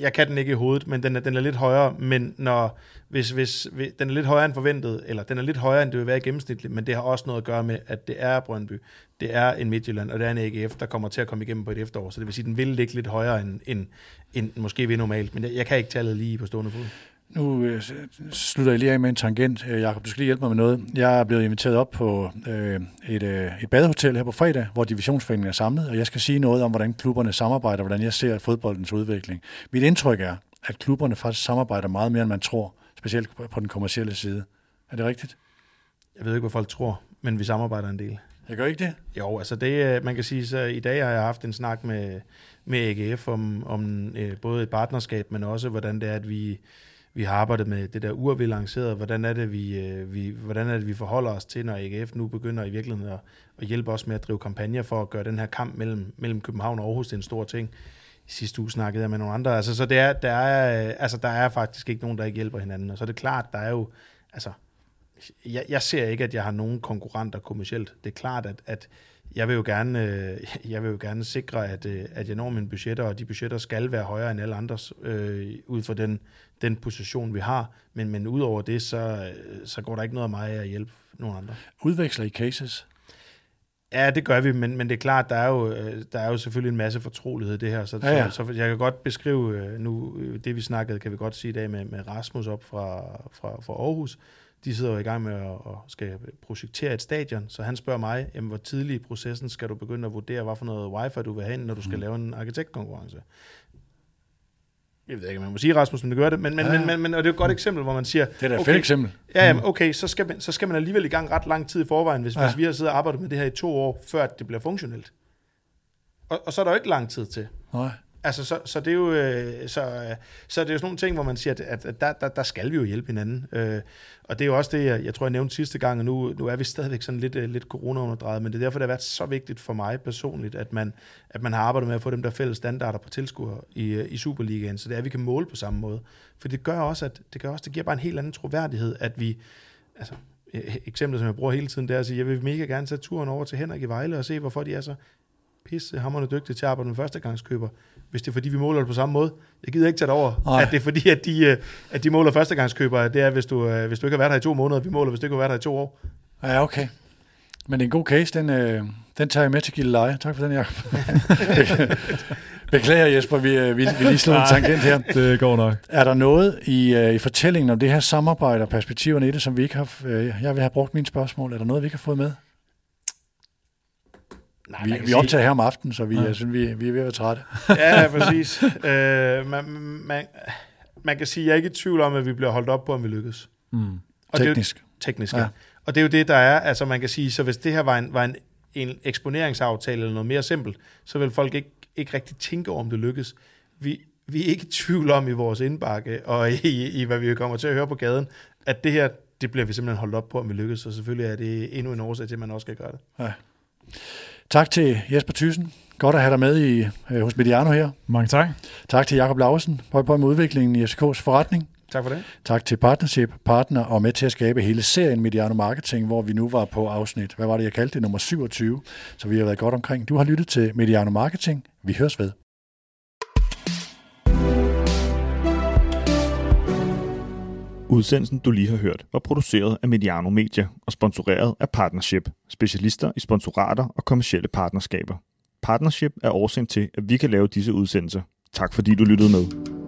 jeg, kan den ikke i hovedet, men den er, den er lidt højere, men når, hvis, hvis, hvis, den er lidt højere end forventet, eller den er lidt højere, end det vil være gennemsnitligt, men det har også noget at gøre med, at det er Brøndby, det er en Midtjylland, og det er en AGF, der kommer til at komme igennem på et efterår, så det vil sige, den vil ligge lidt højere end, end, end måske ved normalt, men jeg, jeg kan ikke tallet lige på stående fod. Nu øh, slutter jeg lige af med en tangent. Øh, Jakob, du skal lige hjælpe mig med noget. Jeg er blevet inviteret op på øh, et, øh, et badehotel her på fredag, hvor divisionsforeningen er samlet, og jeg skal sige noget om, hvordan klubberne samarbejder, hvordan jeg ser fodboldens udvikling. Mit indtryk er, at klubberne faktisk samarbejder meget mere, end man tror, specielt på på den kommercielle side. Er det rigtigt? Jeg ved ikke, hvad folk tror, men vi samarbejder en del. Jeg gør ikke det? Jo, altså det, øh, man kan sige, så i dag har jeg haft en snak med, med AGF om, om øh, både et partnerskab, men også hvordan det er, at vi, vi har arbejdet med det der ur, vi lancerede. Hvordan er det, vi, øh, vi, hvordan er det, vi forholder os til, når AGF nu begynder i virkeligheden at, at hjælpe os med at drive kampagner for at gøre den her kamp mellem, mellem København og Aarhus til en stor ting. I sidste uge snakkede jeg med nogle andre. Altså, så det er, der, er, øh, altså, der er faktisk ikke nogen, der ikke hjælper hinanden. Og så er det klart, der er jo... Altså, jeg, jeg ser ikke, at jeg har nogen konkurrenter kommercielt. Det er klart, at, at jeg vil jo gerne, øh, *laughs* jeg vil jo gerne sikre, at, øh, at jeg når mine budgetter, og de budgetter skal være højere end alle andres, øh, ud fra den, den position, vi har. Men, men udover det, så, øh, så går der ikke noget af mig at hjælpe nogen andre. Udveksler I cases? Ja, det gør vi, men, men det er klart, der er, jo, øh, der er jo selvfølgelig en masse fortrolighed i det her, så, Ja, ja. så, så jeg kan godt beskrive øh, nu, det vi snakkede, kan vi godt sige i dag med, med Rasmus op fra, fra, fra Aarhus. De sidder jo i gang med at, at skal projektere et stadion, så han spørger mig, jamen, hvor tidlig i processen skal du begynde at vurdere, hvad for noget wifi du vil have, når du skal Mm. lave en arkitektkonkurrence. Jeg ved ikke, man må sige, Rasmus, men det gør det, men, men, Ja. men, men, men og det er et godt eksempel, hvor man siger, Det er da et Okay. fedt eksempel. Ja, jamen, okay, så skal, man, så skal man alligevel i gang ret lang tid i forvejen, hvis, ja. hvis vi har siddet og arbejdet med det her i to år, før det bliver funktionelt. Og, og så er der jo ikke lang tid til. Nej. Altså, så, så det er jo, øh, så, øh, så er det jo sådan nogle ting, hvor man siger, at, at, at der, der, der skal vi jo hjælpe hinanden. Øh, og det er jo også det, jeg, jeg tror, jeg nævnte sidste gang, og nu, nu er vi stadigvæk sådan lidt, øh, lidt corona-underdrejet, men det er derfor, det har været så vigtigt for mig personligt, at man, at man har arbejdet med at få dem der fælles standarder på tilskuer i, øh, i Superligaen, så det er, at vi kan måle på samme måde. For det gør også, at det, gør også, det giver bare en helt anden troværdighed, at vi, altså, e- e- eksemplet, som jeg bruger hele tiden, det er at sige, jeg vil mega gerne tage turen over til Henrik i Vejle og se, hvorfor de er så pisse hammerende dygtige til at arbejde med førstegangskøber, hvis det er fordi, vi måler det på samme måde. Jeg gider ikke tage det over, Nej. at det er fordi, at de, øh, at de måler førstegangskøber, det er, hvis du, øh, hvis du ikke har været her i to måneder, vi måler, hvis du ikke har været her i to år. Ja, okay. Men det er en god case, den, øh, den tager jeg med til Gilleleje. Tak for den, Jacob. *laughs* Beklager Jesper, vi, vi, vi lige slog en tangent her. Det går nok. Er der noget i, i fortællingen om det her samarbejde og perspektiverne i det, som vi ikke har... Øh, jeg vil have brugt mine spørgsmål. Er der noget, vi ikke har fået med? Nej, Vi, vi optager her om aftenen, så vi, Ja. jeg synes, vi, vi er ved at være trætte. Ja, præcis. *laughs* øh, man, man, man kan sige, at jeg er ikke i tvivl om, at vi bliver holdt op på, om vi lykkes. Mm. Og det er jo, Teknisk. teknisk, Ja. ja. Og det er jo det, der er, altså man kan sige, så hvis det her var en, var en, en eksponeringsaftale eller noget mere simpelt, så vil folk ikke, ikke rigtig tænke over, om det lykkes. Vi, vi er ikke i tvivl om i vores indbakke, og i, i hvad vi kommer til at høre på gaden, at det her, det bliver vi simpelthen holdt op på, om vi lykkes, og selvfølgelig er det endnu en årsag til, at man også skal gøre det. Ja. Tak til Jesper Thyssen. Godt at have dig med i, øh, hos Mediano her. Mange tak. Tak til Jakob Lausen. Prøv på med udviklingen i FCK's forretning. Tak for det. Tak til Partnership, partner og med til at skabe hele serien Mediano Marketing, hvor vi nu var på afsnit, hvad var det, jeg kaldte det, nummer 27. Så vi har været godt omkring. Du har lyttet til Mediano Marketing. Vi høres ved. Udsendelsen, du lige har hørt, var produceret af Mediano Media og sponsoreret af Partnership, specialister i sponsorater og kommersielle partnerskaber. Partnership er årsagen til, at vi kan lave disse udsendelser. Tak fordi du lyttede med.